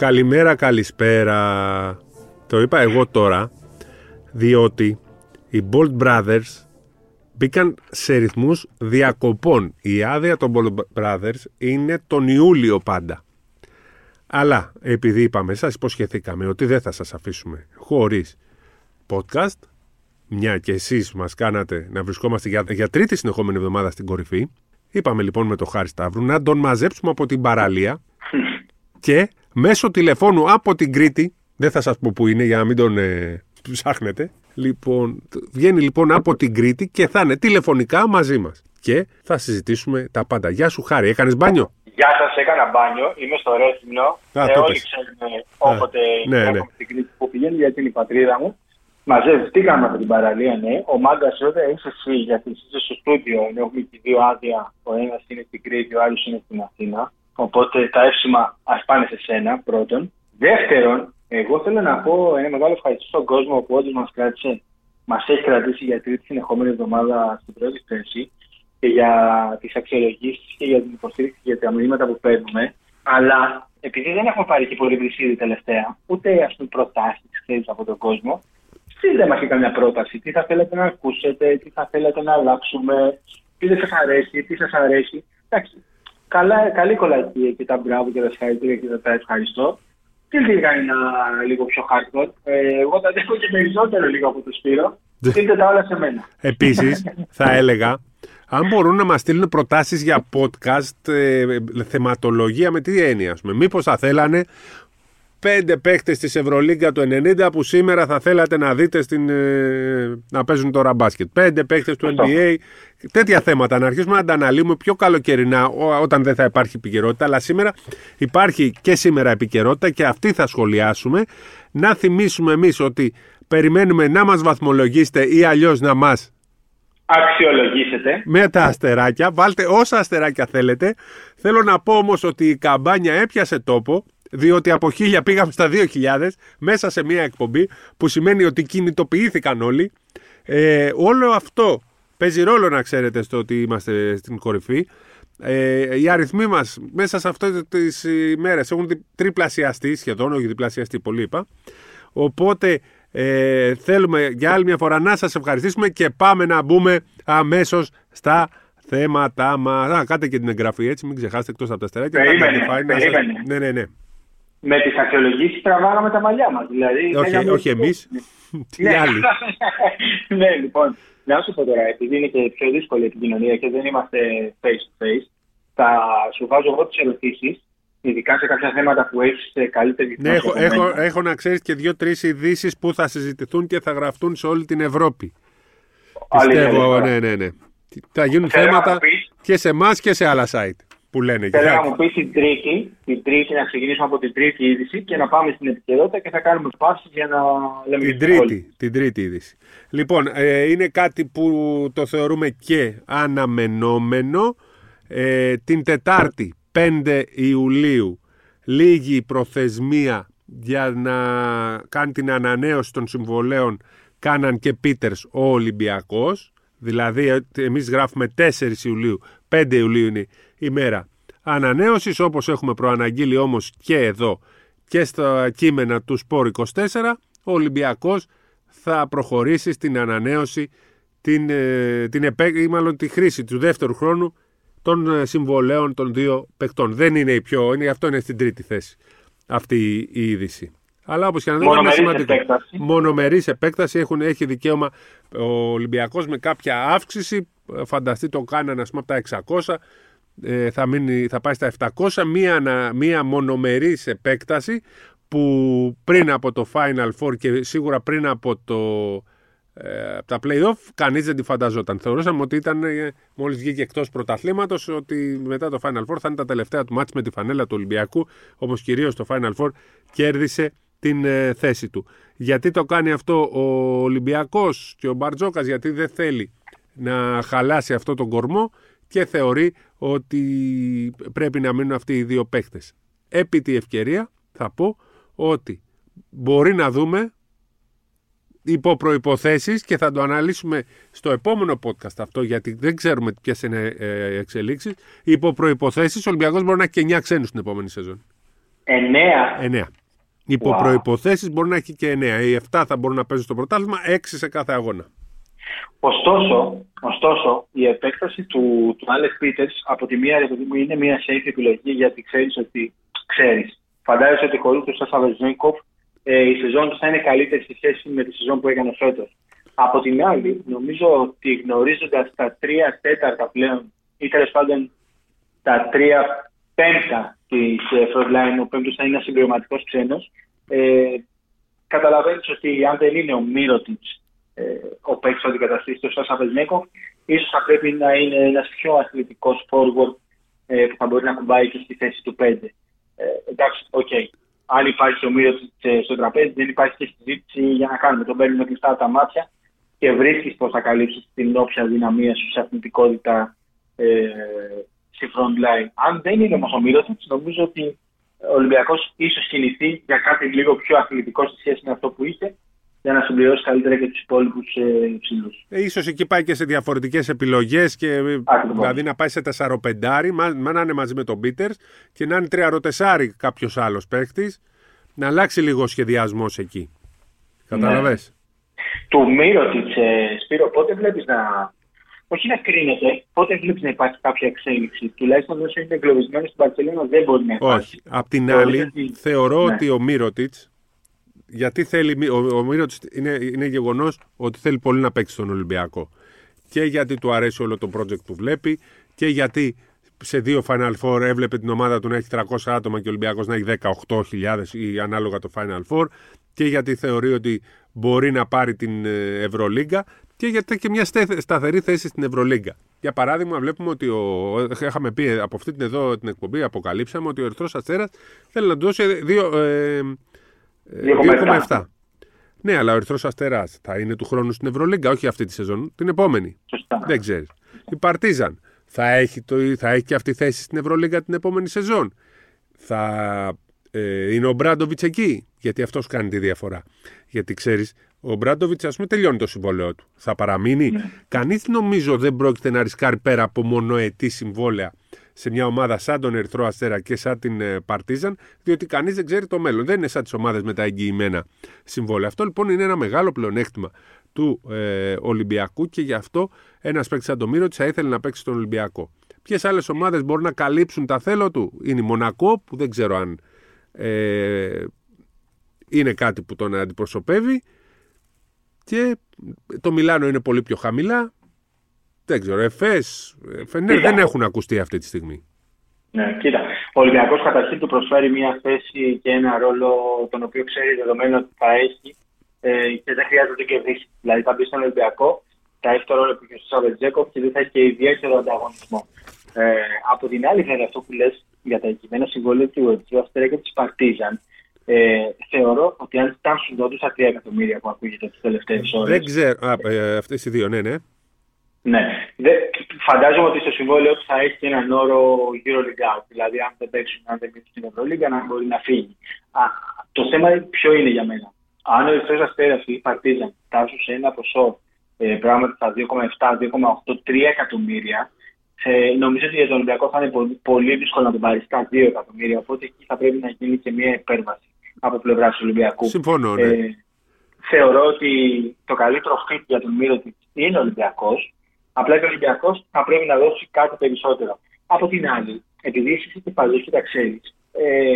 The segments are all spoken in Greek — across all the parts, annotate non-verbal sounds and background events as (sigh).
Καλημέρα, καλησπέρα. Το είπα εγώ τώρα, διότι οι Bolt Brothers μπήκαν σε ρυθμούς διακοπών. Η άδεια των Bolt Brothers είναι τον Ιούλιο πάντα. Αλλά επειδή είπαμε, σας υποσχεθήκαμε ότι δεν θα σας αφήσουμε χωρίς podcast, μια και εσείς μας κάνατε να βρισκόμαστε για, για τρίτη συνεχόμενη εβδομάδα στην κορυφή, είπαμε λοιπόν με το Χάρη Σταύρου να τον μαζέψουμε από την παραλία και μέσω τηλεφώνου από την Κρήτη, δεν θα σας πω που είναι για να μην τον ε, ψάχνετε, λοιπόν, βγαίνει λοιπόν από την Κρήτη και θα είναι τηλεφωνικά μαζί μας. Και θα συζητήσουμε τα πάντα. Γεια σου Χάρη, έκανες μπάνιο; Γεια σας, έκανα μπάνιο. Είμαι στο Ρέθυμνο. Α, ε, το όλοι πες. ξέρουν όποτε ναι, έχω ναι. την Κρήτη που πηγαίνει, γιατί είναι η πατρίδα μου. Μαζευτήκαμε από την παραλία, ναι. Ο Μάγκας τότε είσαι εσύ, γιατί είσαι στο στούντιο. ενώ Έχουμε και δύο άδεια. Ο ένας είναι στην Κρήτη, ο άλλος είναι στην Αθήνα. Οπότε τα εύσημα ας πάνε σε σένα, πρώτον. Δεύτερον, εγώ θέλω να πω ένα μεγάλο ευχαριστώ στον κόσμο που όντως μας κράτησε, μας έχει κρατήσει για τρίτη συνεχόμενη εβδομάδα στην πρώτη θέση και για τις αξιολογήσεις και για την υποστήριξη και για τα μηνύματα που παίρνουμε. Αλλά επειδή δεν έχουμε πάρει και πολύ βρυσίδι τελευταία, ούτε ας πούμε προτάσεις ξέρεις από τον κόσμο, εσεί δεν μας έχει καμιά πρόταση. Τι θα θέλετε να ακούσετε, τι θα θέλετε να αλλάξουμε, τι δεν σας αρέσει, τι σας αρέσει. Εντάξει, καλά, καλή κολακία και τα μπράβο και τα συγχαρητήρια και τα ευχαριστώ. Τι τι κάνει ένα λίγο πιο hardcore. Ε, εγώ τα δέχω και περισσότερο λίγο από το Σπύρο. Στείλτε τα όλα σε μένα. Επίσης, (laughs) θα έλεγα, αν μπορούν να μας στείλουν προτάσεις για podcast, ε, θεματολογία με τι έννοια, ας πούμε. Μήπως θα θέλανε πέντε παίκτες της Ευρωλίγκα του 90 που σήμερα θα θέλατε να δείτε στην, ε, να παίζουν τώρα μπάσκετ. Πέντε παίκτες του Αυτό. NBA. Τέτοια θέματα. Να αρχίσουμε να τα αναλύουμε πιο καλοκαιρινά ό- όταν δεν θα υπάρχει επικαιρότητα. Αλλά σήμερα υπάρχει και σήμερα επικαιρότητα και αυτή θα σχολιάσουμε. Να θυμίσουμε εμείς ότι περιμένουμε να μας βαθμολογήσετε ή αλλιώς να μας Αξιολογήσετε. με τα αστεράκια. Βάλτε όσα αστεράκια θέλετε. Θέλω να πω όμως ότι η καμπάνια έπιασε τόπο, διότι από 1000 πήγαμε στα 2000 μέσα σε μία εκπομπή, που σημαίνει ότι κινητοποιήθηκαν όλοι. Ε, όλο αυτό παίζει ρόλο να ξέρετε στο ότι είμαστε στην κορυφή. Ε, οι αριθμοί μας μέσα σε αυτές τις ημέρες έχουν δι- τριπλασιαστεί σχεδόν, όχι διπλασιαστεί πολύ είπα. Οπότε ε, θέλουμε για άλλη μια φορά να σας ευχαριστήσουμε και πάμε να μπούμε αμέσως στα θέματα μας. Α, κάντε και την εγγραφή έτσι, μην ξεχάσετε εκτός από τα αστεράκια. Περίμενε, κάντε define, να σας- περίμενε. Ναι, ναι, ναι. Με τις αξιολογήσεις τραβάγαμε τα μαλλιά μας. Δηλαδή, Όχι, λέγαμε- όχι εμείς. (laughs) Τι Ναι. άλλοι. (laughs) ναι, λοιπόν, να σου πω τώρα, επειδή είναι και πιο δύσκολη η επικοινωνία και δεν είμαστε face to face, θα σου βάζω εγώ τις ερωτήσεις, ειδικά σε κάποια θέματα που έχεις καλύτερη Ναι, γνώση έχω, από έχω, μένα. έχω να ξέρεις και δύο-τρεις ειδήσεις που θα συζητηθούν και θα γραφτούν σε όλη την Ευρώπη. Αλήθεια, Πιστεύω, λοιπόν. ναι, ναι, ναι. Θα γίνουν Θέλω να θέματα μου πεις- και σε εμάς και σε άλλα site που λένε. Θέλω Για- να μου πεις την τρίτη, την τρίτη, να ξεκινήσουμε από την τρίτη είδηση και να πάμε στην επικαιρότητα και θα κάνουμε πάσει για να λέμε Την και όλοι. τρίτη, την τρίτη είδηση. Λοιπόν, ε, είναι κάτι που το θεωρούμε και αναμενόμενο. Ε, την Τετάρτη, 5 Ιουλίου, λίγη η προθεσμία για να κάνει την ανανέωση των συμβολέων Κάναν και Πίτερς ο Ολυμπιακός. Δηλαδή, ε, εμείς γράφουμε 4 Ιουλίου, 5 Ιουλίου είναι η μέρα ανανέωσης, όπως έχουμε προαναγγείλει όμως και εδώ και στα κείμενα του Σπόρ 24, ο Ολυμπιακός θα προχωρήσει στην ανανέωση, την, ε, την επέ- ή μάλλον τη χρήση του δεύτερου χρόνου των ε, συμβολέων των δύο παικτών. Δεν είναι η πιο, είναι, αυτό είναι στην τρίτη θέση αυτή η είδηση. Αλλά όπως και να δούμε είναι Μονομερής σημαντικό. επέκταση. Μονομερής επέκταση έχουν, έχει δικαίωμα ο Ολυμπιακός με κάποια αύξηση. Ε, Φανταστεί το κάνανε ας πούμε από τα 600 ε, θα, μείνει, θα πάει στα 700 μία, ανα- μία μονομερής επέκταση που πριν από το Final Four και σίγουρα πριν από το, ε, από τα play-off κανείς δεν τη φανταζόταν. Θεωρούσαμε ότι ήταν ε, μόλις βγήκε εκτός πρωταθλήματος ότι μετά το Final Four θα είναι τα τελευταία του μάτς με τη φανέλα του Ολυμπιακού όπως κυρίως το Final Four κέρδισε την ε, θέση του. Γιατί το κάνει αυτό ο Ολυμπιακός και ο Μπαρτζόκας γιατί δεν θέλει να χαλάσει αυτό τον κορμό και θεωρεί ότι πρέπει να μείνουν αυτοί οι δύο παίχτες. Επί τη ευκαιρία θα πω ότι μπορεί να δούμε υπό προϋποθέσεις και θα το αναλύσουμε στο επόμενο podcast αυτό γιατί δεν ξέρουμε ποιες είναι ε, εξελίξεις υπό προϋποθέσεις ο Ολυμπιακός μπορεί να έχει και 9 ξένους στην επόμενη σεζόν. 9. 9. Υπό wow. προποθέσει μπορεί να έχει και 9. Οι 7 θα μπορούν να παίζουν στο πρωτάθλημα, 6 σε κάθε αγώνα. Ωστόσο, ωστόσο η επέκταση του, του Alex Peters από τη μία μου είναι μια safe επιλογή γιατί ξέρεις ότι ξέρεις. Φαντάζεσαι ότι χωρίς τον Σάσα Βεζνίκοφ ε, η σεζόν θα είναι καλύτερη σε σχέση με τη σεζόν που έκανε φέτος. Από την άλλη, νομίζω ότι γνωρίζοντας τα τρία τέταρτα πλέον ή τέλος πάντων τα τρία πέμπτα της ε, frontline, ο πέμπτο θα είναι ένας συμπληρωματικός ξένος, ε, καταλαβαίνεις ότι αν δεν είναι ο Μίροτιτς ε, ο παίκτης που αντικαταστήσει τον Σάσα Βεζένκοφ, ίσως θα πρέπει να είναι ένας πιο αθλητικός forward ε, που θα μπορεί να ακουμπάει και στη θέση του 5. Ε, εντάξει, OK. Okay. Αν υπάρχει ο Μίροτιτς ε, στο τραπέζι, δεν υπάρχει και συζήτηση για να κάνουμε. Τον παίρνουμε κλειστά τα μάτια και βρίσκεις πώς θα καλύψεις την όποια αδυναμία σου σε αθλητικότητα ε, στη front line. Αν δεν είναι όμως ο Μίροτιτς, νομίζω ότι ο Ολυμπιακός ίσως κινηθεί για κάτι λίγο πιο αθλητικό σε σχέση με αυτό που είχε για να συμπληρώσει καλύτερα και τους υπόλοιπους ε, ψηλού. Ε, ίσως εκεί πάει και σε διαφορετικές επιλογές, δηλαδή να πάει σε 4-5, να είναι μαζί με τον Πίτερς και να είναι 3-4 κάποιος άλλος παίχτης, να αλλάξει λίγο ο σχεδιασμός εκεί. Κατάλαβε. Ναι. Του Μύρωτιτ, ε, Σπύρο, πότε βλέπεις να. Όχι να κρίνεται, πότε βλέπεις να υπάρχει κάποια εξέλιξη; Τουλάχιστον όσο είναι εγκλωβισμένο στην Παρσελόνα δεν μπορεί να υπάρχει. Όχι. Απ' την άλλη, θεωρώ ναι. ότι ο Μύρωτιτ γιατί θέλει, ο, ο Μύρωτς είναι, είναι γεγονός ότι θέλει πολύ να παίξει στον Ολυμπιακό. Και γιατί του αρέσει όλο το project που βλέπει και γιατί σε δύο Final Four έβλεπε την ομάδα του να έχει 300 άτομα και ο Ολυμπιακός να έχει 18.000 ή ανάλογα το Final Four και γιατί θεωρεί ότι μπορεί να πάρει την ε, Ευρωλίγκα και γιατί έχει και μια σταθερή θέση στην Ευρωλίγκα. Για παράδειγμα, βλέπουμε ότι ο, είχαμε πει από αυτή την εδώ την εκπομπή, αποκαλύψαμε ότι ο Ερυθρό Αστέρας θέλει να δώσει δύο, ε, 2,7. Ναι, αλλά ο Ερυθρός Αστέρας θα είναι του χρόνου στην Ευρωλίγκα, όχι αυτή τη σεζόν, την επόμενη. Σωστά. Δεν ξέρεις. Η Παρτίζαν θα έχει, το, θα έχει και αυτή θέση στην Ευρωλίγκα την επόμενη σεζόν. Θα ε, είναι ο Μπράντοβιτς εκεί, γιατί αυτός κάνει τη διαφορά. Γιατί ξέρεις, ο Μπράντοβιτς, ας πούμε, τελειώνει το συμβόλαιό του. Θα παραμείνει. Ναι. Κανείς νομίζω δεν πρόκειται να ρισκάρει πέρα από μονοετή συμβόλαια σε μια ομάδα σαν τον Ερυθρό Αστέρα και σαν την ε, Παρτίζαν, διότι κανείς δεν ξέρει το μέλλον. Δεν είναι σαν τις ομάδες με τα εγγυημένα συμβόλαια. Αυτό λοιπόν είναι ένα μεγάλο πλεονέκτημα του ε, Ολυμπιακού και γι' αυτό ένας παίκτης σαν το Μύρο θα ήθελε να παίξει στον Ολυμπιακό. Ποιες άλλες ομάδες μπορούν να καλύψουν τα θέλω του, είναι η Μονακό, που δεν ξέρω αν ε, είναι κάτι που τον αντιπροσωπεύει. Και το Μιλάνο είναι πολύ πιο χαμηλά. Δεν ξέρω, Εφές, Φενέρ δεν έχουν ακουστεί αυτή τη στιγμή. Ναι, κοίτα. Ο Ολυμπιακός καταρχήν του προσφέρει μια θέση και ένα ρόλο τον οποίο ξέρει δεδομένο ότι θα έχει ε, και δεν χρειάζεται να το κερδίσει. Δηλαδή θα μπει στον Ολυμπιακό, θα έχει το ρόλο που έχει ο Σαββετζέκοφ και δεν θα έχει και ιδιαίτερο ανταγωνισμό. Ε, από την άλλη, βέβαια, αυτό που λες για τα εγκυμένα συμβολία του Ερυθρού Αστέρα και της Παρτίζαν, ε, θεωρώ ότι αν φτάσουν όντω τα 3 εκατομμύρια που ακούγεται τις τελευταίες ώρες. Δεν ξέρω. Ε, Αυτές οι δύο, ναι, ναι. Ναι. Δε, φαντάζομαι ότι στο συμβόλαιο θα έχει και έναν όρο EuroLeague out. Δηλαδή, αν δεν παίξουν, αν δεν παίξουν στην Ευρωλίγκα, να μπορεί να φύγει. Α, το θέμα ποιο είναι για μένα. Αν ο Ερυθρός Αστέρας ή η Παρτίζαν φτάσουν σε ένα ποσό ε, πράγματι στα 2,7, 2,8, 3 εκατομμύρια, ε, νομίζω ότι για τον Ολυμπιακό θα είναι πολύ, πολύ δύσκολο να τον πάρει στα 2 εκατομμύρια. Οπότε εκεί θα πρέπει να γίνει και μια υπέρβαση από πλευράς του Ολυμπιακού. Συμφωνώ, ναι. Ε, θεωρώ ότι το καλύτερο fit για τον Μύρο είναι ο Ολυμπιακός. Απλά και ο Ολυμπιακός θα πρέπει να δώσει κάτι περισσότερο. Από την άλλη, επειδή εσύ είσαι παλιός και τα ξέρεις, ε,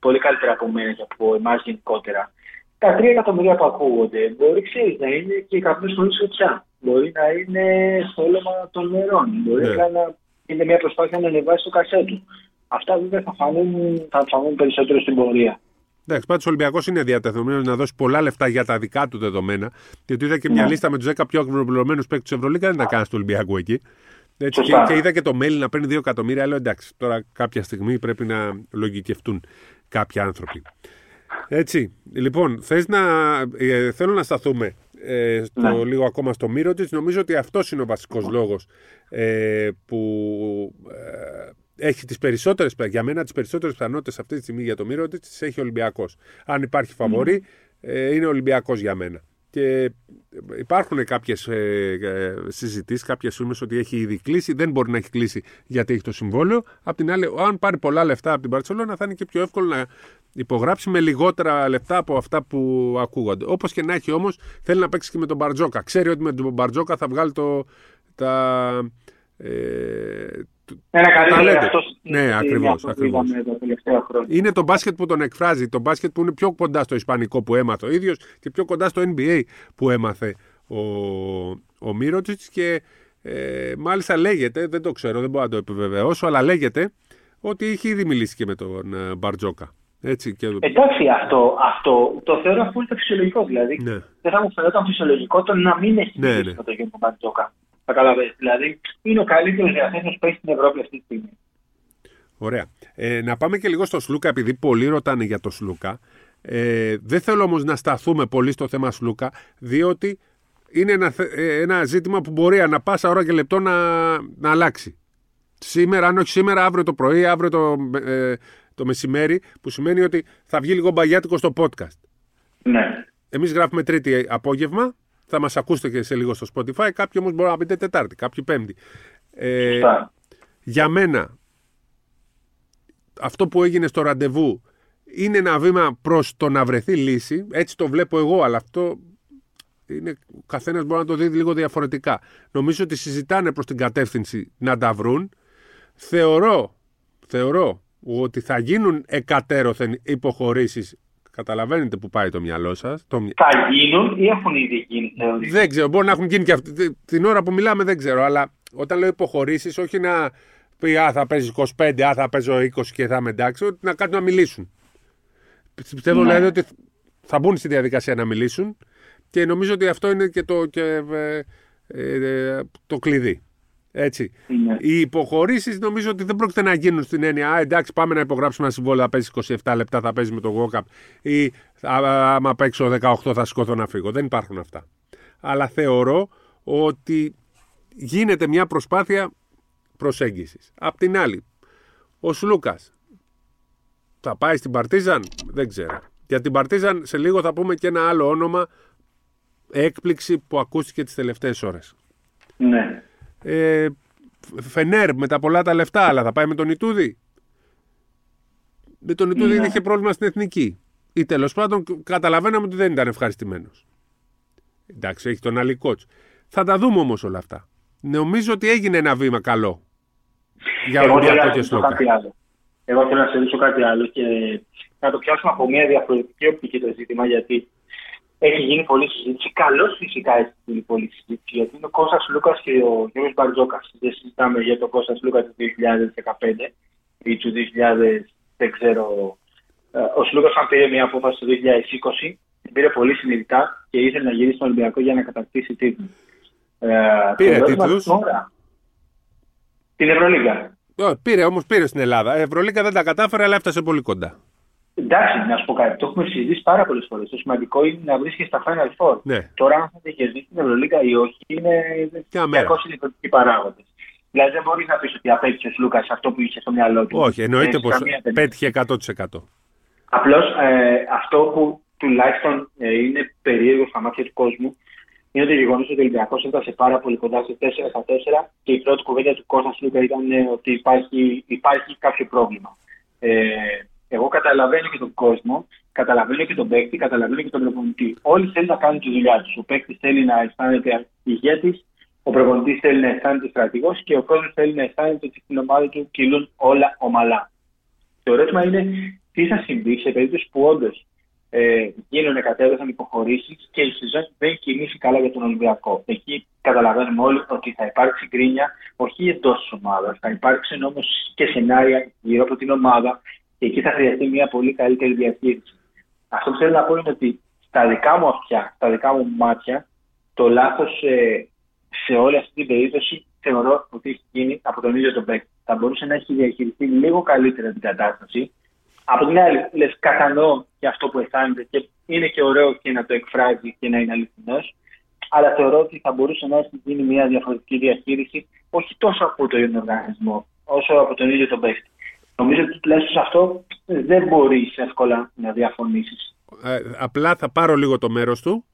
πολύ καλύτερα από μένα και από εμάς γενικότερα, τα τρία εκατομμύρια που ακούγονται μπορεί ξέρεις, να είναι και καπνό χωρίς φωτιά. Μπορεί να είναι στο έλεμα των νερών. Μπορεί ναι. να είναι μια προσπάθεια να ανεβάσει το κασέ του. Αυτά βέβαια θα φανούν, θα φανούν περισσότερο στην πορεία. Εντάξει, πάντως ο Ολυμπιακός είναι διατεθειμένος να δώσει πολλά λεφτά για τα δικά του δεδομένα. Γιατί είδα και μια ναι. λίστα με τους 10 πιο αγνοπληρωμένου παίκτες της Ευρωλίγας, δεν τα κάνει του Ολυμπιακού εκεί. Έτσι, και, και, είδα και το mail να παίρνει 2 εκατομμύρια. Λέω εντάξει, τώρα κάποια στιγμή πρέπει να λογικευτούν κάποιοι άνθρωποι. Έτσι. Λοιπόν, θες να, ε, θέλω να σταθούμε ε, στο, ναι. λίγο ακόμα στο Μύρο της. Νομίζω ότι αυτός είναι ο βασικός λόγος ε, που ε, έχει τις περισσότερες, για μένα τις περισσότερες πιθανότητες αυτή τη στιγμή για το Μύρο της έχει ο Ολυμπιακός. Αν υπάρχει φαβορή, ε, είναι ο Ολυμπιακός για μένα. Και υπάρχουν κάποιες ε, συζητήσεις, κάποιες φήμες ότι έχει ήδη κλείσει. Δεν μπορεί να έχει κλείσει γιατί έχει το συμβόλαιο. Απ' την άλλη, αν πάρει πολλά λεφτά από την Παρσελόνα, θα είναι και πιο εύκολο να υπογράψει με λιγότερα λεφτά από αυτά που ακούγονται. Όπως και να έχει όμως, θέλει να παίξει και με τον Μπαρτζόκα. Ξέρει ότι με τον Μπαρτζόκα θα βγάλει το, τα, ε, ένα καλύτερο αυτός Ναι, ακριβώς. Είναι το μπάσκετ που τον εκφράζει. Το μπάσκετ που είναι πιο κοντά στο Ισπανικό που έμαθε ο ίδιος και πιο κοντά στο NBA που έμαθε ο, ο και ε, μάλιστα λέγεται, δεν το ξέρω, δεν μπορώ να το επιβεβαιώσω, αλλά λέγεται ότι έχει ήδη μιλήσει και με τον ε, Μπαρτζόκα. Έτσι και... Εντάξει, αυτό, αυτό το θεωρώ απόλυτα φυσιολογικό. Δηλαδή, ναι. δεν θα μου φαινόταν φυσιολογικό το να μην έχει ναι, μιλήσει ναι. με τον Μπαρτζόκα. Καταλαβαίνετε. Δηλαδή, είναι ο καλύτερος διαθέσιμος που έχει στην Ευρώπη αυτή τη στιγμή. Ωραία. Ε, να πάμε και λίγο στο Σλούκα, επειδή πολλοί ρωτάνε για το Σλούκα. Ε, δεν θέλω όμως να σταθούμε πολύ στο θέμα Σλούκα, διότι είναι ένα, ε, ένα ζήτημα που μπορεί ανά πάσα ώρα και λεπτό να, να αλλάξει. Σήμερα, αν όχι σήμερα, αύριο το πρωί, αύριο το, ε, το μεσημέρι, που σημαίνει ότι θα βγει λίγο μπαγιάτικο στο podcast. Ναι. Εμείς γράφουμε Τρίτη απόγευμα, θα μας ακούσετε και σε λίγο στο Spotify. Κάποιοι όμως μπορεί να πείτε Τετάρτη, κάποιοι Πέμπτη. Ε, για μένα, αυτό που έγινε στο ραντεβού είναι ένα βήμα προς το να βρεθεί λύση. Έτσι το βλέπω εγώ, αλλά αυτό είναι, ο καθένας μπορεί να το δει λίγο διαφορετικά. Νομίζω ότι συζητάνε προς την κατεύθυνση να τα βρουν. Θεωρώ, θεωρώ ότι θα γίνουν εκατέρωθεν υποχωρήσεις Καταλαβαίνετε που πάει το μυαλό σας. Το... Θα γίνουν ή έχουν ήδη γίνει, Δεν ξέρω. Μπορεί να έχουν γίνει και αυτή. Την ώρα που μιλάμε δεν ξέρω. Αλλά όταν λέω υποχωρήσεις, όχι να πει Α, θα παίζεις 25, Α, θα παίζω 20 και θα είμαι εντάξει, ότι να κάνουν να μιλήσουν. Πιστεύω ναι. δηλαδή ότι θα μπουν στη διαδικασία να μιλήσουν και νομίζω ότι αυτό είναι και το, και, ε, ε, ε το κλειδί. Έτσι. Ναι. Οι υποχωρήσεις νομίζω ότι δεν πρόκειται να γίνουν στην έννοια Α, εντάξει, πάμε να υπογράψουμε ένα συμβόλαιο, θα παίζει 27 λεπτά, θα παίζει με το Walkup ή άμα παίξω 18 θα σηκωθώ να φύγω. Δεν υπάρχουν αυτά. Αλλά θεωρώ ότι γίνεται μια προσπάθεια προσέγγισης. Απ' την άλλη, ο Σλούκας θα πάει στην Παρτίζαν, δεν ξέρω. Για την Παρτίζαν σε λίγο θα πούμε και ένα άλλο όνομα έκπληξη που ακούστηκε τις τελευταίες ώρες. Ναι. Ε, Φενέρ με τα πολλά τα λεφτά, αλλά θα πάει με τον Ιτούδη; Με τον Ιτούδη ναι. είχε πρόβλημα στην εθνική. Ή τέλος πάντων καταλαβαίναμε ότι δεν ήταν ευχαριστημένος. Εντάξει, έχει τον άλλη κότς. Θα τα δούμε όμως όλα αυτά. Νομίζω ότι έγινε ένα βήμα καλό. Για Ολυμπιακό και Σλόκα. Εγώ θέλω να σε ρωτήσω κάτι άλλο και να το πιάσουμε από μια διαφορετική οπτική το ζήτημα γιατί έχει γίνει πολλή συζήτηση. Καλώς φυσικά έχει γίνει πολλή συζήτηση γιατί είναι ο Κώστας Λούκας και ο Γιώργος Μπαρτζόκας. Δεν συζητάμε για τον Κώστας Λούκα του 2015 ή του 2000, δεν ξέρω. Ε, ο Σλούκας, αν πήρε μια απόφαση το 2020, την πήρε πολύ συνειδητά και ήθελε να γυρίσει στον Ολυμπιακό για να κατακτήσει τίτλου. Ε, πήρε τίτλους. Την Ευρωλίγκα. Πήρε όμως πήρε στην Ελλάδα. Η Ευρωλίγκα δεν τα κατάφερε, αλλά έφτασε πολύ κοντά. Εντάξει, να σου πω κάτι. Το έχουμε συζητήσει πάρα πολλές φορές. Το σημαντικό είναι να βρίσκεις στα Final Four. Ναι. Τώρα, αν θα κερδίσεις την Ευρωλίγα ή όχι, είναι 200 διαφορετικοί παράγοντες. Δηλαδή, δεν μπορείς να πεις ότι απέτυχες ο Λούκας αυτό που είχες στο μυαλό του. Όχι, εννοείται πως πέτυχε 100%. Απλώς ε, αυτό που τουλάχιστον ε, είναι περίεργο στα μάτια του κόσμου είναι το γεγονός ότι ο Ολυμπιακός έφτασε πάρα πολύ κοντά σε 4 στα 4 και η πρώτη κουβέντα του Κώστα Λούκα ήταν ε, ότι υπάρχει, υπάρχει κάποιο πρόβλημα. Ε, εγώ καταλαβαίνω και τον κόσμο, καταλαβαίνω και τον παίκτη, καταλαβαίνω και τον προπονητή. Όλοι θέλουν να κάνουν τη δουλειά τους. Ο παίκτης θέλει να αισθάνεται ηγέτη, ο προπονητής θέλει να αισθάνεται στρατηγός και ο κόσμος θέλει να αισθάνεται ότι στην ομάδα του κυλούν όλα ομαλά. Το ερώτημα είναι τι θα συμβεί σε περίπτωση που όντως ε, γίνουν κατέβασαν υποχωρήσεις και η σεζόν δεν κινήσει καλά για τον Ολυμπιακό. Εκεί καταλαβαίνουμε όλοι ότι θα υπάρξει γκρίνια όχι εντός της ομάδας, θα υπάρξουν όμως και σενάρια γύρω από την ομάδα και εκεί θα χρειαστεί μια πολύ καλύτερη διαχείριση. Αυτό που θέλω να πω είναι ότι στα δικά μου αυτιά, στα δικά μου μάτια, το λάθος ε, σε όλη αυτή την περίπτωση θεωρώ ότι έχει γίνει από τον ίδιο τον παίκτη. Θα μπορούσε να έχει διαχειριστεί λίγο καλύτερα την κατάσταση. Από την άλλη, λες, κατανοώ και αυτό που αισθάνεται και είναι και ωραίο και να το εκφράζει και να είναι αληθινός. Αλλά θεωρώ ότι θα μπορούσε να έχει γίνει μια διαφορετική διαχείριση, όχι τόσο από τον ίδιο οργανισμό, όσο από τον ίδιο τον παίκτη. Νομίζω ότι τουλάχιστον σε αυτό δεν μπορείς εύκολα να διαφωνήσεις. Ε, απλά θα πάρω λίγο το μέρος του.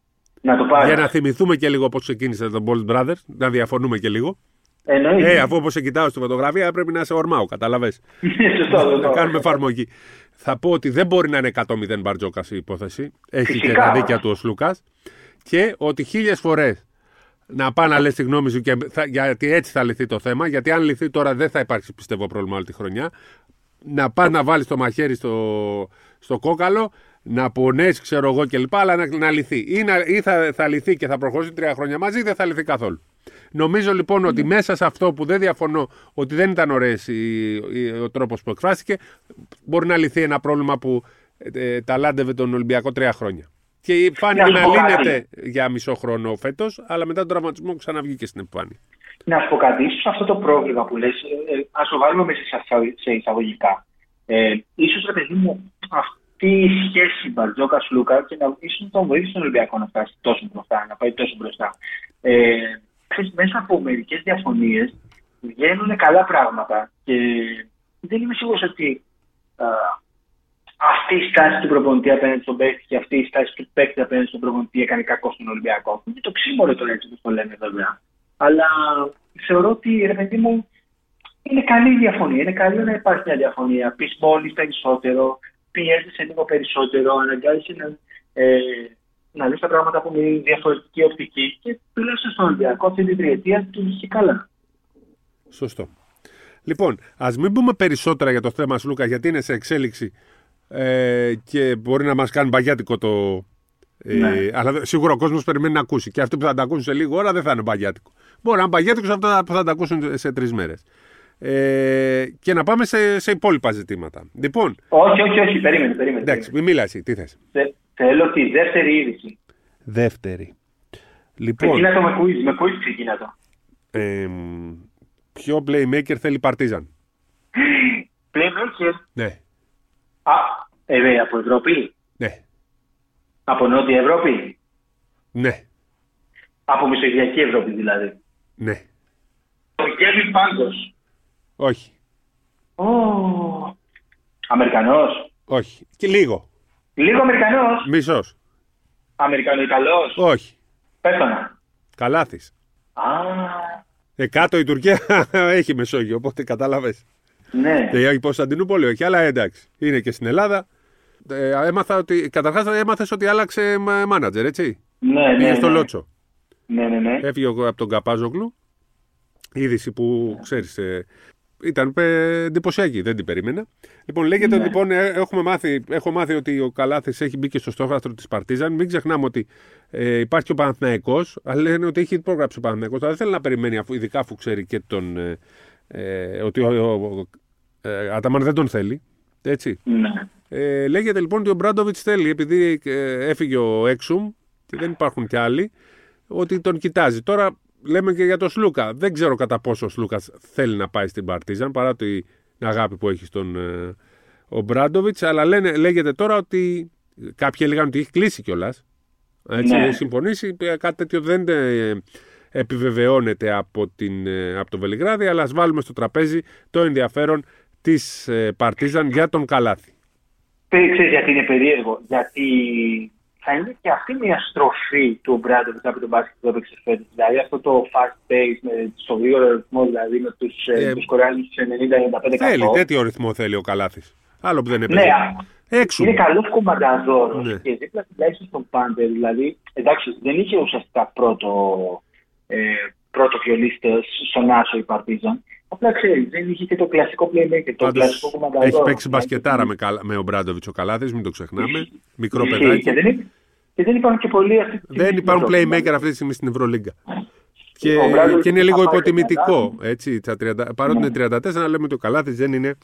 Να το πάρεις. Για να θυμηθούμε και λίγο πώς ξεκίνησε το Bold Brothers, να διαφωνούμε και λίγο. Εννοείται. Ε, αφού όπως σε κοιτάω στη φωτογραφία πρέπει να σε ορμάω, κατάλαβες; (laughs) Σωστό, να σωστό. κάνουμε εφαρμογή. Θα πω ότι δεν μπορεί να είναι 100-0 Μπαρτζόκας η υπόθεση. Έχει και Φυσικά. τα δίκια του ο Σλούκα. Και ότι χίλιες φορές να πάει να λες τη γνώμη σου, και θα, γιατί έτσι θα λυθεί το θέμα. Γιατί αν λυθεί τώρα δεν θα υπάρξει πιστεύω πρόβλημα όλη τη χρονιά. Να πας να βάλεις το μαχαίρι στο, στο κόκαλο, να πονέσει, ξέρω εγώ κλπ. Αλλά να, να λυθεί. Ή, να, ή θα, θα λυθεί και θα προχωρήσει τρία χρόνια μαζί, ή δεν θα λυθεί καθόλου. Νομίζω λοιπόν ότι μέσα σε αυτό που δεν διαφωνώ ότι δεν ήταν ωραίες η- η- ο τρόπος που εκφράστηκε, μπορεί να λυθεί ένα πρόβλημα που ε, ταλάντευε τον Ολυμπιακό τρία χρόνια. Και φάνηκε Να να σου πω κάτι. λύνεται για μισό χρόνο φέτος, αλλά μετά τον τραυματισμό ξαναβγήκε στην επιφάνεια. Να σου πω κάτι, ίσως αυτό το πρόβλημα που λες, ε, ε, ας το βάλουμε μέσα σε εισαγω- σε εισαγωγικά. Ε, ίσως, ρε παιδί μου, αυτή η σχέση Μπαρτζόκα-Λούκα και να ίσως να τον βοήθησε τον Ολυμπιακό να φτάσει τόσο μπροστά, να πάει τόσο μπροστά. Ε, ξέρεις, μέσα από μερικές διαφωνίες βγαίνουν καλά πράγματα και δεν είμαι σίγουρος ότι α, αυτή η στάση του προπονητή απέναντι στον παίκτη και αυτή η στάση του παίκτη απέναντι στον προπονητή έκανε κακό στον Ολυμπιακό. Είναι το ξύμορο τώρα έτσι όπως το λένε βέβαια. Αλλά θεωρώ ότι ρε παιδί μου είναι καλή η διαφωνία. Είναι καλό να υπάρχει μια διαφωνία. Πεις μόλις περισσότερο, πιέζεσαι λίγο περισσότερο, αναγκάζεσαι να, ε, να δεις τα πράγματα από μια διαφορετική οπτική. Και τουλάχιστον στον Ολυμπιακό αυτή την τριετία του είχε καλά. Σωστό. Λοιπόν, ας μην πούμε περισσότερα για το θέμα Σλούκα, γιατί είναι σε εξέλιξη ε, και μπορεί να μας κάνει μπαγιάτικο το. Ε, Ναι. Αλλά σίγουρα ο κόσμος περιμένει να ακούσει. Και αυτοί που θα τα ακούσουν σε λίγο ώρα δεν θα είναι μπαγιάτικο. Μπορεί να είναι μπαγιάτικο σε αυτά που θα τα ακούσουν σε τρεις μέρες. Ε, και να πάμε σε, σε υπόλοιπα ζητήματα. Λοιπόν, Όχι, όχι, όχι, περίμενε, περίμενε. εντάξει, μην μιλάς εσύ, τι θες. Θε- θέλω τη δεύτερη είδηση. Δεύτερη. Λοιπόν, Ξεκίνα το με quiz, με quiz ξεκίνα το. ε, ποιο playmaker θέλει Παρτίζαν. Playmaker. Ναι, Α, ε, βέβαια, από Ευρώπη. ναι, Από Νότια Ευρώπη; ναι, Από Μεσογειακή Ευρώπη δηλαδή. ναι. Ο Γκέβιν Πάγκος. Όχι, Ω, Αμερικανός; όχι. Και λίγο. Λίγο Αμερικανός; Μισός. Αμερικανοϊταλός. Όχι. Πέθανα. Καλάθης. Α, Ε, κάτω η Τουρκία (laughs) έχει Μεσόγειο, οπότε κατάλαβες. ναι. Και η Κωνσταντινούπολη όχι, αλλά εντάξει. Είναι και στην Ελλάδα. Ε, έμαθα ότι, καταρχάς έμαθες ότι άλλαξε μα- μάνατζερ, έτσι; Ναι, ναι, Πήγες στο ναι. Λότσο. Ναι, ναι, ναι. Έφυγε ο- από τον Καπάζογλου. Είδηση που ξέρεις, ε, ήταν ε, εντυπωσιακή, δεν την περίμενα. Λοιπόν, λέγεται Ναι. λοιπόν, ε, έχουμε μάθει, έχω μάθει ότι ο Καλάθης έχει μπει και στο στόχαστρο της Παρτίζαν. Μην ξεχνάμε ότι ε, υπάρχει και ο Παναθηναϊκός, αλλά λένε ότι έχει υπόγραψει ο Παναθηναϊκός. Αλλά δεν θέλει να περιμένει, αφού, ειδικά αφού ξέρει και τον, ε, ε, ότι ο, ο, ο ε, Αταμάν δεν τον θέλει. Έτσι. ναι. Ε, λέγεται λοιπόν ότι ο Μπράντοβιτς θέλει, επειδή ε, έφυγε ο Έξουμ και δεν υπάρχουν κι άλλοι, ότι τον κοιτάζει. Τώρα λέμε και για τον Σλούκα. Δεν ξέρω κατά πόσο ο Σλούκας θέλει να πάει στην Παρτίζαν παρά την αγάπη που έχει στον ε, ο Μπράντοβιτς. Αλλά λένε, λέγεται τώρα ότι κάποιοι έλεγαν ότι έχει κλείσει κιόλας. Έτσι, Ναι. έχει συμφωνήσει. Ε, Κάτι τέτοιο δεν ε, επιβεβαιώνεται από, την, ε, από το Βελιγράδι, αλλά ας βάλουμε στο τραπέζι το ενδιαφέρον της ε, Παρτίζαν για τον Καλάθι. Πε- Ξέρεις γιατί είναι περίεργο. Γιατί θα είναι και αυτή μια στροφή του Μπράντοβιτ από τον μπάσκετ που έπαιξε φέτος. Δηλαδή αυτό το fast pace, με στο γρήγορο ρυθμό, δηλαδή με τους, Ε, ε, τους Κορεάνους στους 90-95 Θέλει, τέτοιο ρυθμό θέλει ο Καλάθης. Άλλο που δεν Ναι, έπαιζε. α, Έξω. είναι καλός κομμανταδόρο Ναι. και δίπλα τουλάχιστον στον Πάντερ. Δηλαδή, εντάξει, δεν είχε ουσιαστικά πρώτο, ε, πρώτο βιολίστα στον Άσο η Παρτίζαν. Απλά ξέρεις, δεν είχε και το κλασικό playmaker, το Πάντως, κλασικό κομμανταδόρο. έχει παίξει μπασκετάρα με, Καλα- με ο Μπράντοβιτς ο Καλάθη, μην το ξεχνάμε. Μικρό Ισχύει. παιδάκι. Και δεν, είναι- και δεν υπάρχουν και πολλοί αυτή τη στιγμή Δεν στην υπάρχουν Ευρώπη. playmaker αυτή τη στιγμή στην Ευρωλίγκα. Και, Ο Μπράντοβιτς και είναι θα λίγο πάει υποτιμητικό. και Έτσι, τα 30, παρότι είναι 34, λέμε ότι ο Καλάθη δεν είναι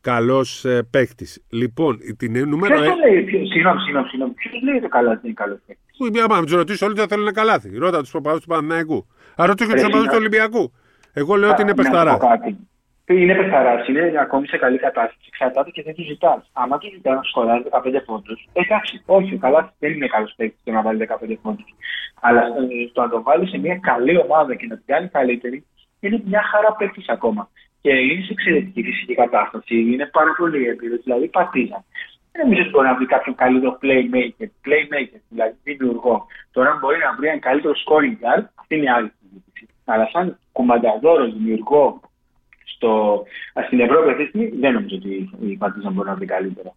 καλός ε, παίκτης. Λοιπόν, την ε, νούμερο Ποιος 1. το λέει, ποιος- συγγνώμη, συγγνώμη, συγγνώμη. Ποιος λέει το καλά ότι είναι καλός παίκτης; Άμα του ρωτήσω όλοι θα θέλουν ένα καλάθι. Ρώτα τους παπαδού τους Παναναϊκού. Α ρωτήσω και τους Ρε, παπαδού του να- Ολυμπιακού. Εγώ λέω ότι είναι Να σου πω παιχταρά. κάτι. Είναι παιχταρά, είναι ακόμη σε καλή κατάσταση. Εξαρτάται και δεν τους ζητάς. Άμα τους ζητάς να σκοράρει 15 πόντους, εντάξει, όχι, ο καλά δεν είναι καλός παίκτης το να βάλει 15 πόντους. Αλλά ε, το να το βάλει σε μια καλή ομάδα και να την κάνει καλύτερη, είναι μια χαρά παίκτης ακόμα. Και είναι σε εξαιρετική φυσική κατάσταση. Είναι πάρα πολύ έμπειρος, δηλαδή πατίζα. δεν νομίζω ότι μπορεί να βρει κάποιον καλύτερο playmaker, playmaker δηλαδή δημιουργό. Τώρα, αν μπορεί να βρει έναν καλύτερο scoring guard, αυτή είναι άλλη συζήτηση. Αλλά σαν κουμανταδόρο δημιουργό στο, στην Ευρώπη αυτή τη στιγμή, δεν νομίζω ότι η Παρτίζα μπορεί να βρει καλύτερο.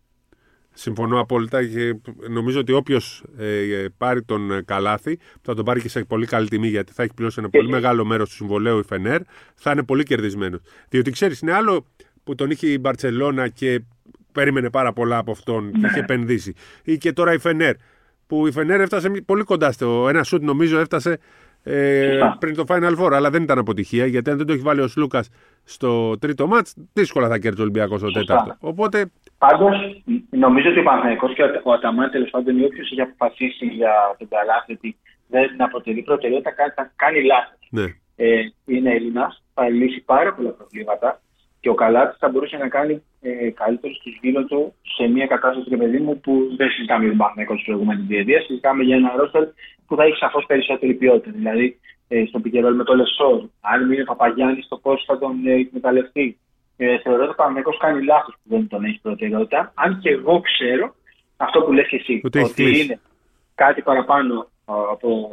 Συμφωνώ απόλυτα και νομίζω ότι όποιος ε, πάρει τον Καλάθι, θα τον πάρει και σε πολύ καλή τιμή γιατί θα έχει πληρώσει ένα πολύ μεγάλο μέρος του συμβολέου η Φενέρ, θα είναι πολύ κερδισμένος. Διότι ξέρεις, είναι άλλο που τον είχε η Μπαρσελόνα και περίμενε πάρα πολλά από αυτόν και είχε ναι. επενδύσει. Ή και τώρα η Φενέρ, που η Φενέρ έφτασε πολύ κοντά στο. Ένα σουτ νομίζω έφτασε ε, πριν το Final Four, αλλά δεν ήταν αποτυχία γιατί αν δεν το έχει βάλει ο Σλούκας στο τρίτο μάτς, δύσκολα θα κέρδισε ο Ολυμπιακός στο τέταρτο. Οπότε... Πάντως, νομίζω ότι ο Παναγενικό και ο Αταμάν τέλος πάντων, ή όποιος έχει αποφασίσει για τον Καλάθι ότι δεν αποτελεί προτεραιότητα, κάνει, κάνει λάθος. Ναι. Ε, είναι Έλληνας, θα λύσει πάρα πολλά προβλήματα και ο Καλάτης θα μπορούσε να κάνει ε, καλύτερο τους γύρω του σε μια κατάσταση του παιδί μου που δεν συζητάμε για τον Παναγενικό τη προηγούμενη διετία. Συζητάμε για ένα ρόστερ που θα έχει σαφώς περισσότερη ποιότητα. Δηλαδή, ε, στο πικερόλ με το Λεσόρ, αν είναι Παπαγιάννης, το πώς θα τον ε, εκμεταλλευτεί. Ε, θεωρώ ότι ο Παναγενικός κάνει λάθος που δεν τον έχει προτεραιότητα. Αν και εγώ ξέρω αυτό που λες και εσύ, ότι, ότι είναι κάτι παραπάνω από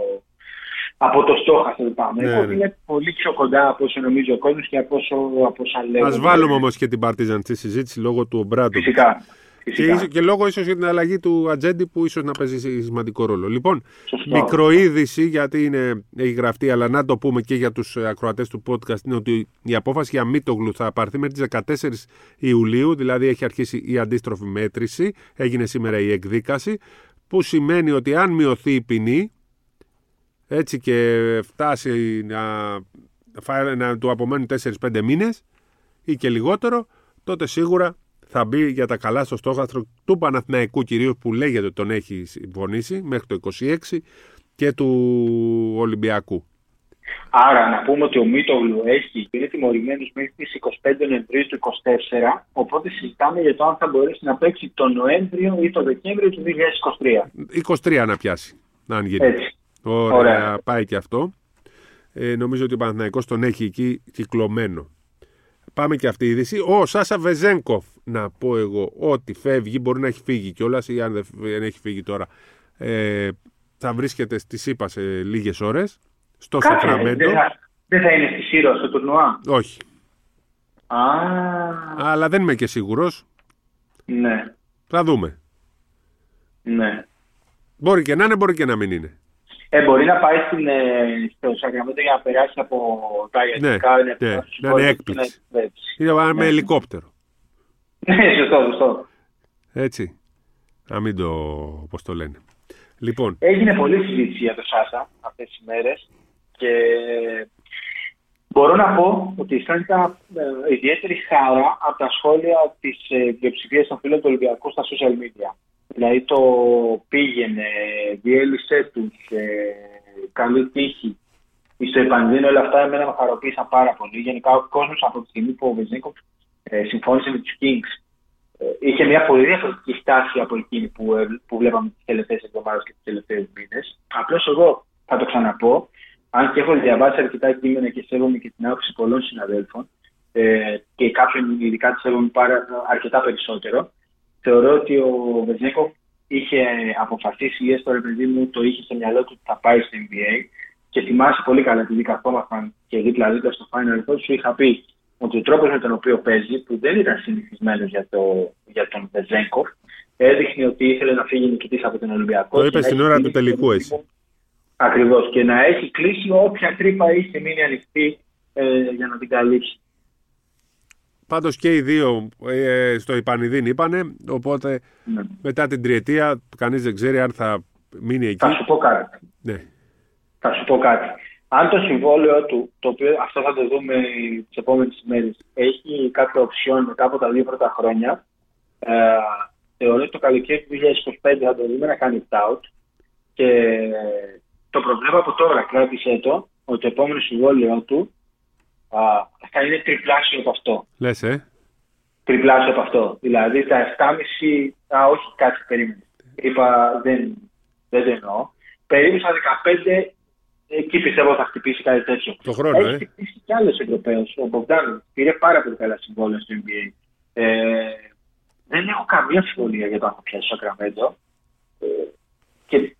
από το στόχαστρο του πάμε. Ναι, ναι. Είναι πολύ πιο κοντά από όσο νομίζει ο κόσμος και από όσο, από όσα λέγονται. Α βάλουμε όμως και την Παρτίζαν στη συζήτηση λόγω του Ομπράντο. Φυσικά. Και, και λόγω ίσως για την αλλαγή του ατζέντη που ίσως να παίζει σημαντικό ρόλο. Λοιπόν, Σωστό. μικροείδηση γιατί είναι, έχει γραφτεί, αλλά να το πούμε και για τους ακροατές του podcast, είναι ότι η απόφαση για Μίτογλου θα πάρθει μέχρι τις 14 Ιουλίου, δηλαδή έχει αρχίσει η αντίστροφη μέτρηση, έγινε σήμερα η εκδίκαση, που σημαίνει ότι αν μειωθεί η ποινή, έτσι και φτάσει να, να του απομένουν 4-5 μήνες ή και λιγότερο, τότε σίγουρα θα μπει για τα καλά στο στόχαστρο του Παναθηναϊκού κυρίως που λέγεται ότι τον έχει συμφωνήσει μέχρι το 26 και του Ολυμπιακού. Άρα να πούμε ότι ο Μίτογλου έχει είναι τιμωρημένος μέχρι τις 25 Νοεμβρίου του 2024 οπότε συζητάμε για το αν θα μπορέσει να παίξει τον Νοέμβριο ή τον Δεκέμβριο του 2023. 23 να πιάσει, αν γίνει. Έτσι. Ωραία, Ωραία. πάει και αυτό. Ε, νομίζω ότι ο Παναθηναϊκός τον έχει εκεί κυκλωμένο. Πάμε και αυτή η είδηση. Ο Σάσα Βεζένκοφ, να πω εγώ, ότι φεύγει, μπορεί να έχει φύγει κιόλας ή αν δεν έχει φύγει τώρα, ε, θα βρίσκεται στη ΣΥΠΑ σε λίγες ώρες. Στο Σακραμέντο. Δεν θα είναι στη ΣΥΡΟ, στο τουρνουά; Όχι. Α. Αλλά δεν είμαι και σίγουρος. Ναι. Θα δούμε. Ναι. Μπορεί και να είναι, μπορεί και να μην είναι. Ε, μπορεί να πάει στην, ε, στο Σακραμέντο για να περάσει από τα ιατρικά. Ναι, ναι, να είναι έκπληξη. Είναι με ναι. ελικόπτερο. Ναι, σωστό, σωστό. Έτσι. Να μην το, πώς το λένε. Λοιπόν. Έγινε πολλή συζήτηση για το Σάσα αυτές τις μέρες και μπορώ να πω ότι αισθάνθηκα ε, ιδιαίτερη χαρά από τα σχόλια της ε, πλειοψηφίας των φίλων του Ολυμπιακού στα social media. Δηλαδή το πήγαινε, διέλυσε τους, ε, καλή τύχη, στο επανδύνο, όλα αυτά εμένα με χαροποίησαν πάρα πολύ. Γενικά ο κόσμος από τη στιγμή που ο Βεζνίκοφ ε, συμφώνησε με τους Kings ε, είχε μια πολύ διαφορετική στάση από εκείνη που, ε, που βλέπαμε τις τελευταίες εβδομάδες και τους τελευταίους μήνες. Απλώς εγώ θα το ξαναπώ, αν και έχω διαβάσει αρκετά κείμενα και σέβομαι και την άποψη πολλών συναδέλφων ε, και κάποιον ειδικά τη σέβομαι αρκετά περισσότερο, θεωρώ ότι ο Βεζνέκοφ είχε αποφασίσει ή έστω ρε παιδί μου το είχε στο μυαλό του ότι θα πάει στο NBA και θυμάσαι πολύ καλά επειδή καθόμασταν και δίπλα δίπλα στο Final Four σου είχα πει ότι ο τρόπος με τον οποίο παίζει, που δεν ήταν συνηθισμένος για, το, για τον Βεζέγκοφ, έδειχνε ότι ήθελε να φύγει νικητής από τον Ολυμπιακό. Το είπες στην ώρα του τελικού έτσι. Ακριβώς. Και να έχει κλείσει όποια τρύπα είχε μείνει ανοιχτή ε, για να την καλύψει. Πάντως και οι δύο ε, στο Ιπανιδίν είπανε. Οπότε ναι. μετά την τριετία κανείς δεν ξέρει αν θα μείνει εκεί. Θα σου πω κάτι. Ναι. Θα σου πω κάτι. Αν το συμβόλαιο του, το οποίο αυτό θα το δούμε τις επόμενες ημέρε, έχει κάποια οψιόν μετά από τα δύο πρώτα χρόνια, ε, θεωρώ ότι το καλοκαίρι του 2025 θα το δούμε να κάνει out. Και το προβλέπω από τώρα, κράτησε το, ότι το επόμενο συμβόλαιο του θα είναι τριπλάσιο από αυτό. Λες, ε. Τριπλάσιο από αυτό. Δηλαδή τα 7,5. Α, όχι, κάτι περίμενε. Είπα, δεν, δεν το εννοώ. Περίπου στα 15, εκεί πιστεύω θα χτυπήσει κάτι τέτοιο. Το χρόνο, Έχει ε. χτυπήσει κι άλλου Ευρωπαίου. Ο Μπογδάνο πήρε πάρα πολύ καλά συμβόλαια στο NBA. Ε, δεν έχω καμία αμφιβολία για το αν θα πιάσει το Σακραμέντο. Ε, και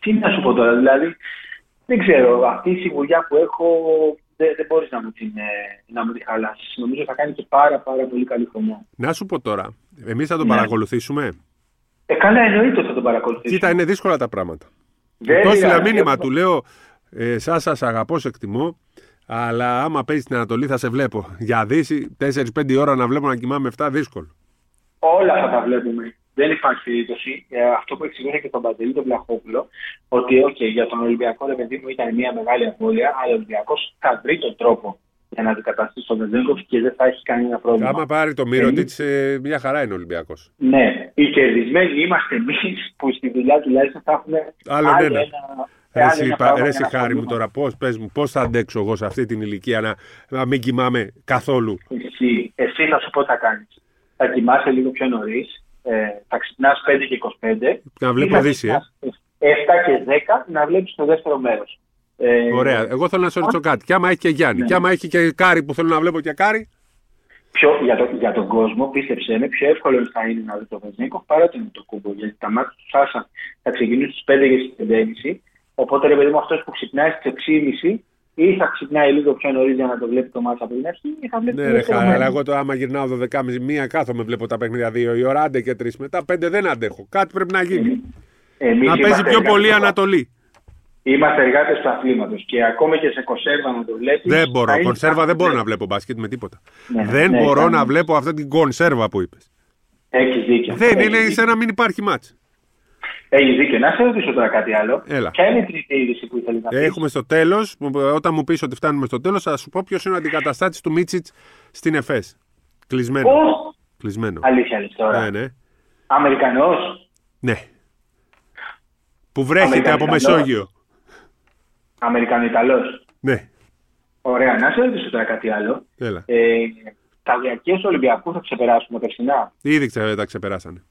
τι να σου πω τώρα, δηλαδή δεν ξέρω, αυτή η σιγουριά που έχω δεν, δεν μπορείς να μου την, ε, να μου την χαλάσεις. Νομίζω θα κάνει και πάρα, πάρα πολύ καλή χρονιά. Να σου πω τώρα, εμείς θα τον ναι. παρακολουθήσουμε; Ε, καλά, εννοείται ότι θα τον παρακολουθήσουμε. Κοίτα, είναι δύσκολα τα πράγματα. Το έστειλα μήνυμα, του λέω, ε, σας αγαπώ, σε εκτιμώ. Αλλά άμα παίζεις στην Ανατολή θα σε βλέπω. Για Δύση, 4-5 ώρα να βλέπω να κοιμάμαι 7 δύσκολο. Όλα θα τα βλέπουμε. Δεν υπάρχει περίπτωση. Ε, αυτό που εξηγούσε και τον Παντελή τον Βλαχόπουλο, ότι okay, για τον Ολυμπιακό ρε παιδί μου ήταν μια μεγάλη απώλεια, αλλά ο Ολυμπιακός θα βρει τον τρόπο για να αντικαταστήσει τον Βεζέγκοφ και δεν θα έχει κανένα πρόβλημα. Άμα πάρει το μύρο τη, ε, μια χαρά είναι ο Ολυμπιακός. Ναι, οι κερδισμένοι είμαστε εμείς που στη δουλειά τουλάχιστον θα έχουμε άλλο, άλλο ένα, εσύ, εσύ χάρη μου τώρα, πώς, πες μου, πώς θα αντέξω εγώ σε αυτή την ηλικία να, να μην κοιμάμαι καθόλου; Εσύ, εσύ θα σου πω τι θα κάνεις. Θα κοιμάσαι λίγο πιο νωρίς, ε, θα ξυπνάς 5 και 25. Να βλέπω δύση, ε. 7 και 10 να βλέπεις το δεύτερο μέρος. Ε, Ωραία. Εγώ θέλω να σου ρωτήσω κάτι. Κι άμα έχει και Γιάννη, ναι. κι άμα έχει και Κάρι που θέλω να βλέπω και Κάρι. Πιο, για, το, για τον κόσμο, πίστεψε με, πιο εύκολο θα είναι να δει το Βεζνίκο παρά ότι είναι το κούμπο. Γιατί τα μάτια του Σάσα θα ξεκινήσουν στις 5 και στις 5.30 Οπότε ρε παιδί μου, αυτός που ξυπνάει στις 6.30 ή θα ξυπνάει λίγο πιο νωρίς για να το βλέπει το μάτι από την αρχή, ή θα βλέπει ναι, ρε, χαρά, αλλά εγώ το άμα γυρνάω 12.30 μία κάθομαι βλέπω τα παιχνίδια 2 η ώρα, άντε και 3 μετά, 5 δεν αντέχω. Κάτι πρέπει να γίνει. Εμείς να παίζει πιο πολύ Ανατολή. Είμαστε εργάτες του αθλήματος και ακόμα και σε κονσέρβα να το βλέπεις. Δεν μπορώ. Κονσέρβα δεν μπορώ να βλέπω μπάσκετ με τίποτα. Ναι, δεν ναι, μπορώ να βλέπω αυτή την κονσέρβα που είπες. Έχεις δίκιο. Δεν είναι σαν να μην υπάρχει μάτς. Έχει δίκιο. Να σε ρωτήσω τώρα κάτι άλλο. Έλα. Ποια είναι η τρίτη είδηση που ήθελε να πεις; Έχουμε στο τέλος, όταν μου πεις ότι φτάνουμε στο τέλος, θα σου πω ποιος είναι ο αντικαταστάτης του Μίτσιτς στην ΕΦΕΣ. Κλεισμένος. Πώς; Κλεισμένος. Αλήθεια λες τώρα. Ναι, ναι. Αμερικανός; Ναι. Που βρέχεται από Μεσόγειο. Αμερικανο-Ιταλός. Ναι. Ωραία. Να σε ρωτήσω τώρα κάτι άλλο. Έλα. Ε, τα διαρκεία Ολυμπιακούς θα ξεπεράσουμε περσινά. Ήδη τα ξεπεράσανε.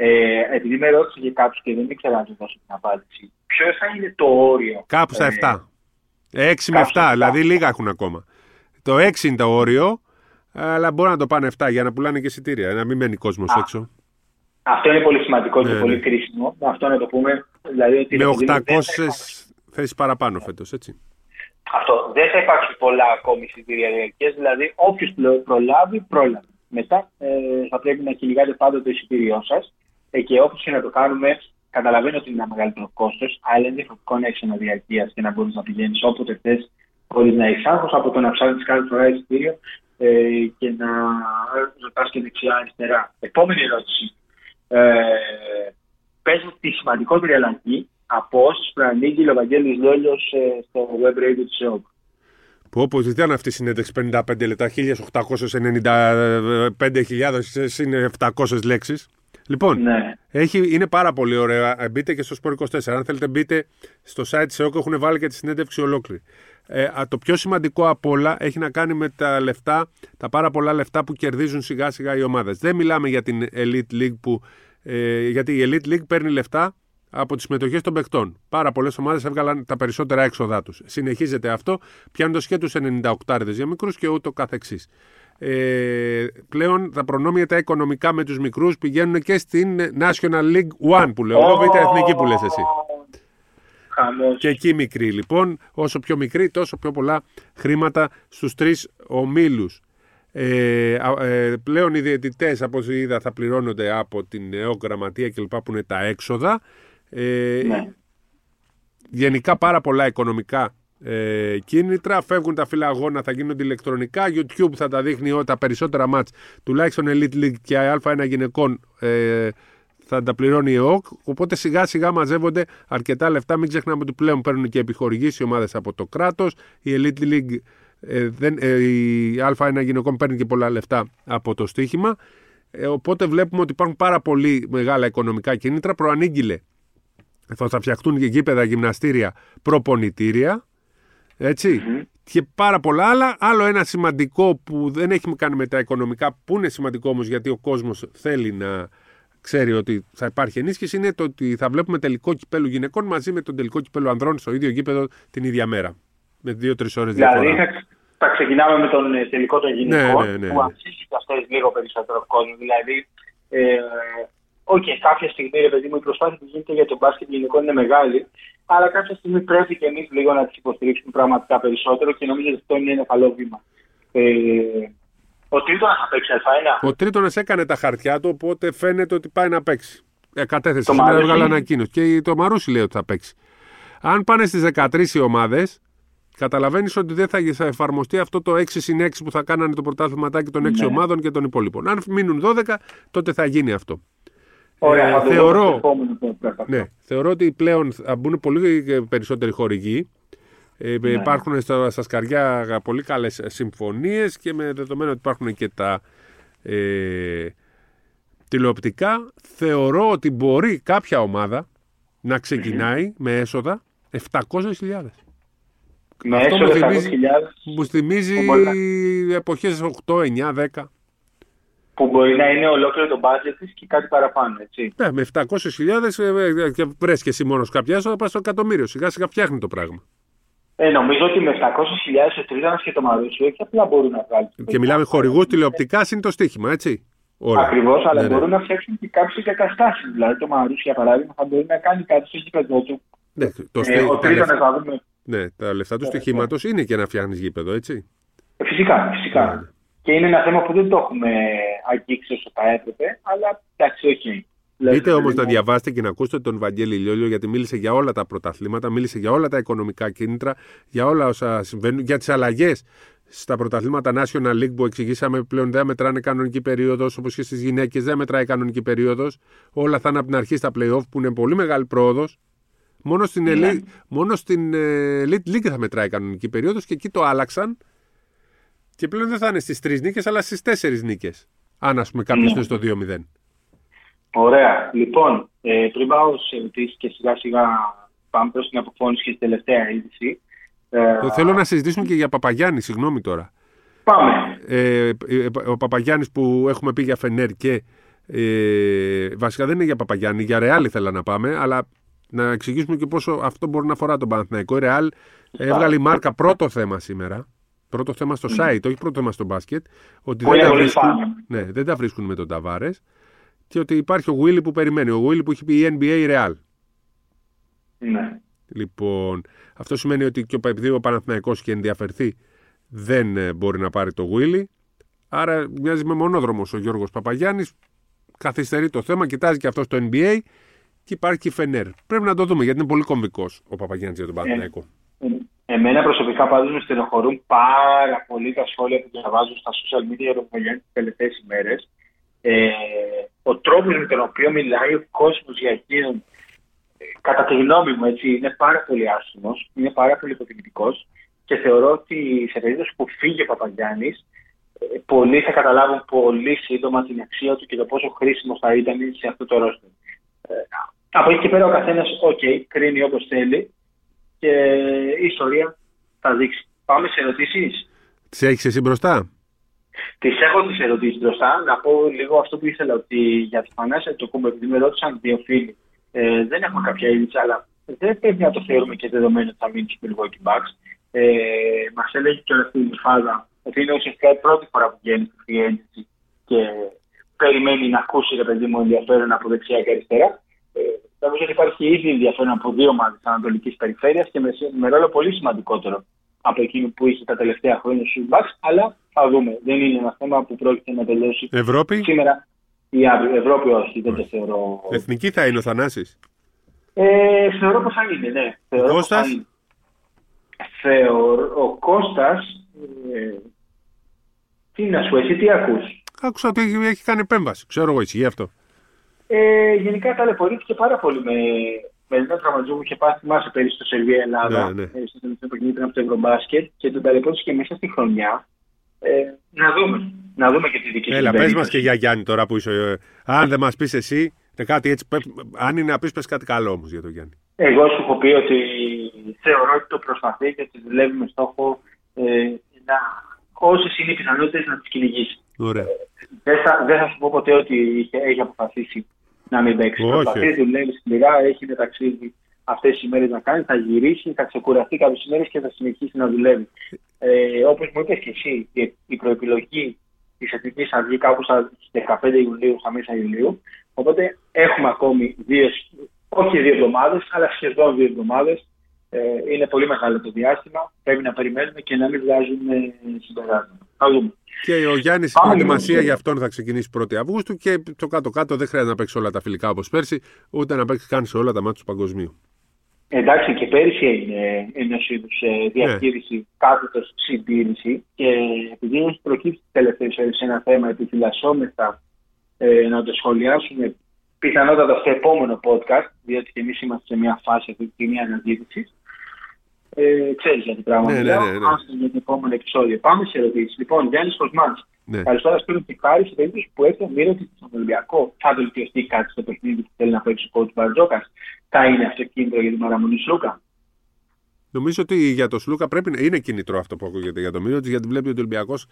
Ε, επειδή με ρώτησε και κάποιο και δεν ήξερα να του δώσω την απάντηση, ποιο θα είναι το όριο; Κάπου στα 7. Ε, 6 με 7, δηλαδή λίγα έχουν ακόμα. Το 6 είναι το όριο, αλλά μπορεί να το πάνε 7 για να πουλάνε και εισιτήρια, να μην μένει κόσμος έξω. Αυτό είναι πολύ σημαντικό και ναι, πολύ ναι. κρίσιμο. Αυτό να το πούμε. Δηλαδή, με 800 θέσεις παραπάνω φέτος, έτσι. Αυτό. Δεν θα υπάρξουν πολλά ακόμη εισιτήρια διαρκές. Δηλαδή, όποιος προλάβει, πρόλαβε. Μετά ε, θα πρέπει να κυνηγάτε πάντα το εισιτήριό σας ε, και όπως και να το κάνουμε, καταλαβαίνω ότι είναι ένα μεγαλύτερο κόστος, αλλά είναι διαφορετικό να έχεις ένα διαρκεία και να μπορείς να πηγαίνεις όποτε θες, χωρίς να έχεις άγχος από το να ψάχνεις κάθε φορά εισιτήριο ε, και να ρωτάς και δεξιά-αριστερά. Επόμενη ερώτηση. Ε, Πες τη σημαντικότερη αλλαγή από όσες προανήγγειλε ο Βαγγέλης Λόλιος ε, στο web radio της ΕΟΚ. Που όπως ήταν αυτή η συνέντευξη 55 λεπτά, 1895.000 είναι 700 λέξεις. Λοιπόν, ναι. έχει, είναι πάρα πολύ ωραία. Μπείτε και στο Sport 24. Αν θέλετε, μπείτε στο site τη ΕΟΚ, έχουν βάλει και τη συνέντευξη ολόκληρη. Ε, το πιο σημαντικό από όλα έχει να κάνει με τα λεφτά, τα πάρα πολλά λεφτά που κερδίζουν σιγά σιγά οι ομάδες. Δεν μιλάμε για την Elite League που. Ε, γιατί η Elite League παίρνει λεφτά από τις συμμετοχές των παικτών. Πάρα πολλές ομάδες έβγαλαν τα περισσότερα έξοδά τους. Συνεχίζεται αυτό, πιάνοντας και τους 98 για μικρούς και ούτω καθεξής ε, πλέον τα προνόμια τα οικονομικά με τους μικρούς πηγαίνουν και στην National League One που λέω, oh, β' εθνική που λες εσύ. Και εκεί μικρή λοιπόν, όσο πιο μικρή τόσο πιο πολλά χρήματα στους τρεις ομίλους. Ε, ε, πλέον οι διαιτητές από όσο είδα θα πληρώνονται από την ΕΟ γραμματεία κλπ που είναι τα έξοδα. Ε, ναι. Γενικά πάρα πολλά οικονομικά ε, κίνητρα. Φεύγουν τα φύλλα αγώνα, θα γίνονται ηλεκτρονικά. YouTube θα τα δείχνει ότι τα περισσότερα μάτς, τουλάχιστον Elite League και Α1 γυναικών, ε, θα τα πληρώνει η ΕΟΚ. Οπότε σιγά σιγά μαζεύονται αρκετά λεφτά. Μην ξεχνάμε ότι πλέον παίρνουν και επιχορηγήσει οι ομάδες από το κράτος. Η Elite League, ε, δεν, ε, η Α1 γυναικών παίρνει και πολλά λεφτά από το στοίχημα. Ε, οπότε βλέπουμε ότι υπάρχουν πάρα πολύ μεγάλα οικονομικά κίνητρα. Προανήγγειλε θα φτιαχτούν και γήπεδα, γυμναστήρια, προπονητήρια ετσι Και πάρα πολλά άλλα. Άλλο ένα σημαντικό που δεν έχει κάνει με τα οικονομικά, που είναι σημαντικό όμως γιατί ο κόσμος θέλει να ξέρει ότι θα υπάρχει ενίσχυση, είναι το ότι θα βλέπουμε τελικό κυπέλο γυναικών μαζί με τον τελικό κυπέλο ανδρών στο ίδιο γήπεδο την ίδια μέρα. Με δύο-τρεις ώρες δηλαδή, διαφορά. Δηλαδή θα, θα ξεκινάμε με τον ε, τελικό των γυναικών, ναι, ναι, ναι, που αξίζει και αυτό λίγο περισσότερο κόσμο. Δηλαδή Ε, OK, okay, κάποια στιγμή ρε παιδί μου η προσπάθεια που γίνεται για τον μπάσκετ γενικώ είναι μεγάλη, αλλά κάποια στιγμή πρέπει και εμείς λίγο να τις υποστηρίξουμε πραγματικά περισσότερο και νομίζω ότι αυτό είναι ένα καλό βήμα. Ε, ο Τρίτονα θα παίξει α Ο Τρίτονα έκανε τα χαρτιά του, οπότε φαίνεται ότι πάει να παίξει. Ε, κατέθεσε σήμερα, έβγαλε ανακοίνωση. Και το Μαρούσι λέει ότι θα παίξει. Αν πάνε στις 13 οι ομάδες, καταλαβαίνεις ότι δεν θα εφαρμοστεί αυτό το 6 συν 6 που θα κάνανε το πρωτάθληματάκι των 6 ναι. ομάδων και των υπόλοιπων. Αν μείνουν 12, τότε θα γίνει αυτό. Ωραία, ε, θεωρώ, ναι, θεωρώ ότι πλέον θα μπουν πολύ περισσότεροι χορηγοί. Ε, ναι. Υπάρχουν στα, στα σκαριά πολύ καλές συμφωνίες και με δεδομένο ότι υπάρχουν και τα ε, τηλεοπτικά θεωρώ ότι μπορεί κάποια ομάδα να ξεκινάει με έσοδα 700.000. Με Αυτό μου θυμίζει, μου θυμίζει εποχές 8, 9, 10 που μπορεί να είναι ολόκληρο το budget της και κάτι παραπάνω, έτσι. Ναι, με 700.000 ε, ε, και βρες και εσύ μόνος κάποια έσοδα, πας στο εκατομμύριο. Σιγά σιγά φτιάχνει το πράγμα. Ε, νομίζω ότι με 700.000 ο Τρίτανα και το Μαρούσιο όχι απλά μπορούν να βγάλουν. Και μιλάμε χορηγούς τηλεοπτικά, είναι το στοίχημα, έτσι. Ακριβώς, αλλά ναι, ναι. μπορούν να φτιάξουν και κάποιες εγκαταστάσεις. Δηλαδή, το Μαρούσιο, για παράδειγμα, θα μπορεί να κάνει κάτι στο γήπεδο του. Ναι, το ε, ο Τρίτανα θα δούμε. Ναι, τα λεφτά του στοιχήματος είναι και να φτιάχνεις γήπεδο, έτσι. Ε, φυσικά, φυσικά. Ναι, ναι. Και είναι ένα θέμα που δεν το έχουμε αγγίξει όσο θα έπρεπε, αλλά εντάξει, όχι. Μπείτε όμως να διαβάσετε και να ακούσετε τον Βαγγέλη Λιόλιο, γιατί μίλησε για όλα τα πρωταθλήματα, μίλησε για όλα τα οικονομικά κίνητρα, για όλα όσα συμβαίνουν, για τις αλλαγές στα πρωταθλήματα National League που εξηγήσαμε πλέον δεν μετράνε κανονική περίοδος, όπως και στις γυναίκες δεν μετράει κανονική περίοδος. Όλα θα είναι από την αρχή στα playoff που είναι πολύ μεγάλη πρόοδος. Μόνο στην, yeah. Elite, μόνο στην ε, Elite League θα μετράει κανονική περίοδος και εκεί το άλλαξαν και πλέον δεν θα είναι στις τρεις νίκες, αλλά στις τέσσερις νίκες. Αν ας πούμε κάποιος ναι. είναι στο 2-0. Ωραία. Λοιπόν, ε, πριν πάω σε ερωτήσεις και σιγά σιγά πάμε προς την αποφώνηση και στην τελευταία είδηση. Ε, Θέλω να συζητήσουμε και για Παπαγιάννη, συγγνώμη τώρα. Πάμε. Ε, ο Παπαγιάννης που έχουμε πει για Φενέρ και ε, βασικά δεν είναι για Παπαγιάννη, για Ρεάλ ήθελα να πάμε, αλλά να εξηγήσουμε και πόσο αυτό μπορεί να αφορά τον Παναθηναϊκό. Η Ρεάλ έβγαλε η μάρκα πρώτο θέμα σήμερα πρώτο θέμα στο site, όχι πρώτο θέμα στο μπάσκετ, ότι δεν τα, βρίσκουν, ναι, δεν τα βρίσκουν με τον Ταβάρες και ότι υπάρχει ο Γουίλι που περιμένει. Ο Γουίλι που έχει πει η NBA Real. Ναι. Λοιπόν, αυτό σημαίνει ότι και ο, επειδή ο Παναθηναϊκός και ενδιαφερθεί δεν ε, μπορεί να πάρει το Γουίλι. Άρα μοιάζει με μονόδρομος ο Γιώργος Παπαγιάννης. Καθυστερεί το θέμα, κοιτάζει και αυτό το NBA και υπάρχει και η Φενέρ. Πρέπει να το δούμε γιατί είναι πολύ κομβικός ο Παπαγιάννης για τον ε, Παναθηναϊκό. Ε, Εμένα προσωπικά πάντως με στενοχωρούν πάρα πολύ τα σχόλια που διαβάζω στα social media για τον τι τελευταίες ημέρες. Ε, ο τρόπος με τον οποίο μιλάει ο κόσμος για εκείνον, ε, κατά τη γνώμη μου, έτσι, είναι πάρα πολύ άσχημος, είναι πάρα πολύ υποτιμητικός και θεωρώ ότι σε περίπτωση που φύγει ο Παπαγιάννης, ε, πολλοί θα καταλάβουν πολύ σύντομα την αξία του και το πόσο χρήσιμος θα ήταν σε αυτό το ρόστο. Ε, από εκεί και πέρα ο καθένας, OK, κρίνει όπως θέλει και η ιστορία θα δείξει. Πάμε σε ερωτήσεις. Τις έχεις εσύ μπροστά; Τις έχω τις ερωτήσεις μπροστά. Να πω λίγο αυτό που ήθελα ότι για τη Θανάσια το κούμπο, επειδή με ρώτησαν δύο φίλοι, ε, δεν έχουμε κάποια είδηση, αλλά δεν πρέπει να το θεωρούμε και δεδομένο ότι θα μείνει στο Milwaukee Bucks. Ε, Μας έλεγε και ο Ευθύνη Φάδα ότι είναι ουσιαστικά η πρώτη φορά που βγαίνει στη free agency και περιμένει να ακούσει ρε παιδί μου ενδιαφέρον από δεξιά και αριστερά. Ε, Νομίζω ότι υπάρχει ήδη ενδιαφέρον από δύο ομάδες τη Ανατολικής Περιφέρειας και με, με ρόλο πολύ σημαντικότερο από εκείνο που είχε τα τελευταία χρόνια στους Bucks. Αλλά θα δούμε. Δεν είναι ένα θέμα που πρόκειται να τελειώσει Ευρώπη; σήμερα ή αύριο. Ευρώπη όχι, δεν το θεωρώ. Εθνική θα είναι ο Θανάσης; Ε, θεωρώ πως θα είναι, ναι. Θεωρώ Κώστας; Θεωρώ, ο Κώστας, ε, τι να σου, εσύ τι ακούς; Άκουσα ότι έχει κάνει επέμβαση. Ξέρω εγώ εσύ γι' αυτό. Ε, γενικά ταλαιπωρήθηκε πάρα πολύ με, με έναν τραυματισμό που είχε πάει, θυμάσαι πέρυσι στο Σερβία Ελλάδα, ναι, ναι. Ε, στο τελευταίο παιχνίδι από το Ευρωμπάσκετ και τον ταλαιπωρήθηκε και μέσα στη χρονιά. Ε, να δούμε. Να δούμε και τη δική σου Έλα, πες μας και για Γιάννη τώρα που είσαι. Ε, αν δεν μας πεις εσύ, κάτι έτσι, αν είναι να πεις, πες κάτι καλό όμως για τον Γιάννη. Εγώ σου έχω πει ότι θεωρώ ότι το προσπαθεί και ότι δουλεύει με στόχο ε, να όσες είναι οι πιθανότητες να τις κυνηγήσει. Ωραία. Δεν θα, δεν θα σου πω ποτέ ότι είχε, έχει αποφασίσει να μην παίξει. Προσπαθεί, δουλεύει σκληρά, έχει μεταξύ αυτές τις ημέρε να κάνει, θα γυρίσει, θα ξεκουραστεί κάποιες ημέρε και θα συνεχίσει να δουλεύει. Ε, Όπως μου είπες και εσύ, η προεπιλογή της Εθνικής θα βγει κάπου στα 15 Ιουλίου, στα μέσα Ιουλίου. Οπότε έχουμε ακόμη δύο, όχι δύο εβδομάδες, αλλά σχεδόν δύο εβδομάδες. Ε, είναι πολύ μεγάλο το διάστημα. Πρέπει να περιμένουμε και να μην βγάζουμε συμπεράσματα. Θα δούμε. Και ο Γιάννης, η προετοιμασία για αυτόν θα ξεκινήσει 1η Αυγούστου και το κάτω-κάτω δεν χρειάζεται να παίξει όλα τα φιλικά όπως πέρσι, ούτε να παίξει καν σε όλα τα μάτια του παγκοσμίου. Εντάξει, και πέρυσι έγινε ένας είδους ε, διαχείριση, ναι. κάθετος συντήρηση. Και επειδή έχει προκύψει τελευταίε σε ένα θέμα, επιφυλασσόμεθα ε, να το σχολιάσουμε πιθανότατα στο επόμενο podcast, διότι και εμείς είμαστε σε μια φάση αυτή της στιγμή αναζήτησης. Ε, Ξέρεις για τι πράγμα ναι, ναι, ναι, ναι. για το επόμενο επεισόδιο. Πάμε σε ερωτήσεις. Λοιπόν, Γιάννης Κοσμά. Ναι. Καλησπέρα στον Τιχάρη. Σε περίπτωση που έχει ομοίρωτη στον Ολυμπιακό, θα βελτιωθεί κάτι στο παιχνίδι που θέλει να παίξει ο κότσου Μπαρτζόκας; Θα είναι αυτό κίνητρο για την παραμονή Σλούκα; Νομίζω ότι για τον Σλούκα πρέπει να είναι κινητρό αυτό που ακούγεται για τον Μύρο γιατί βλέπει ότι ο Ολυμπιακός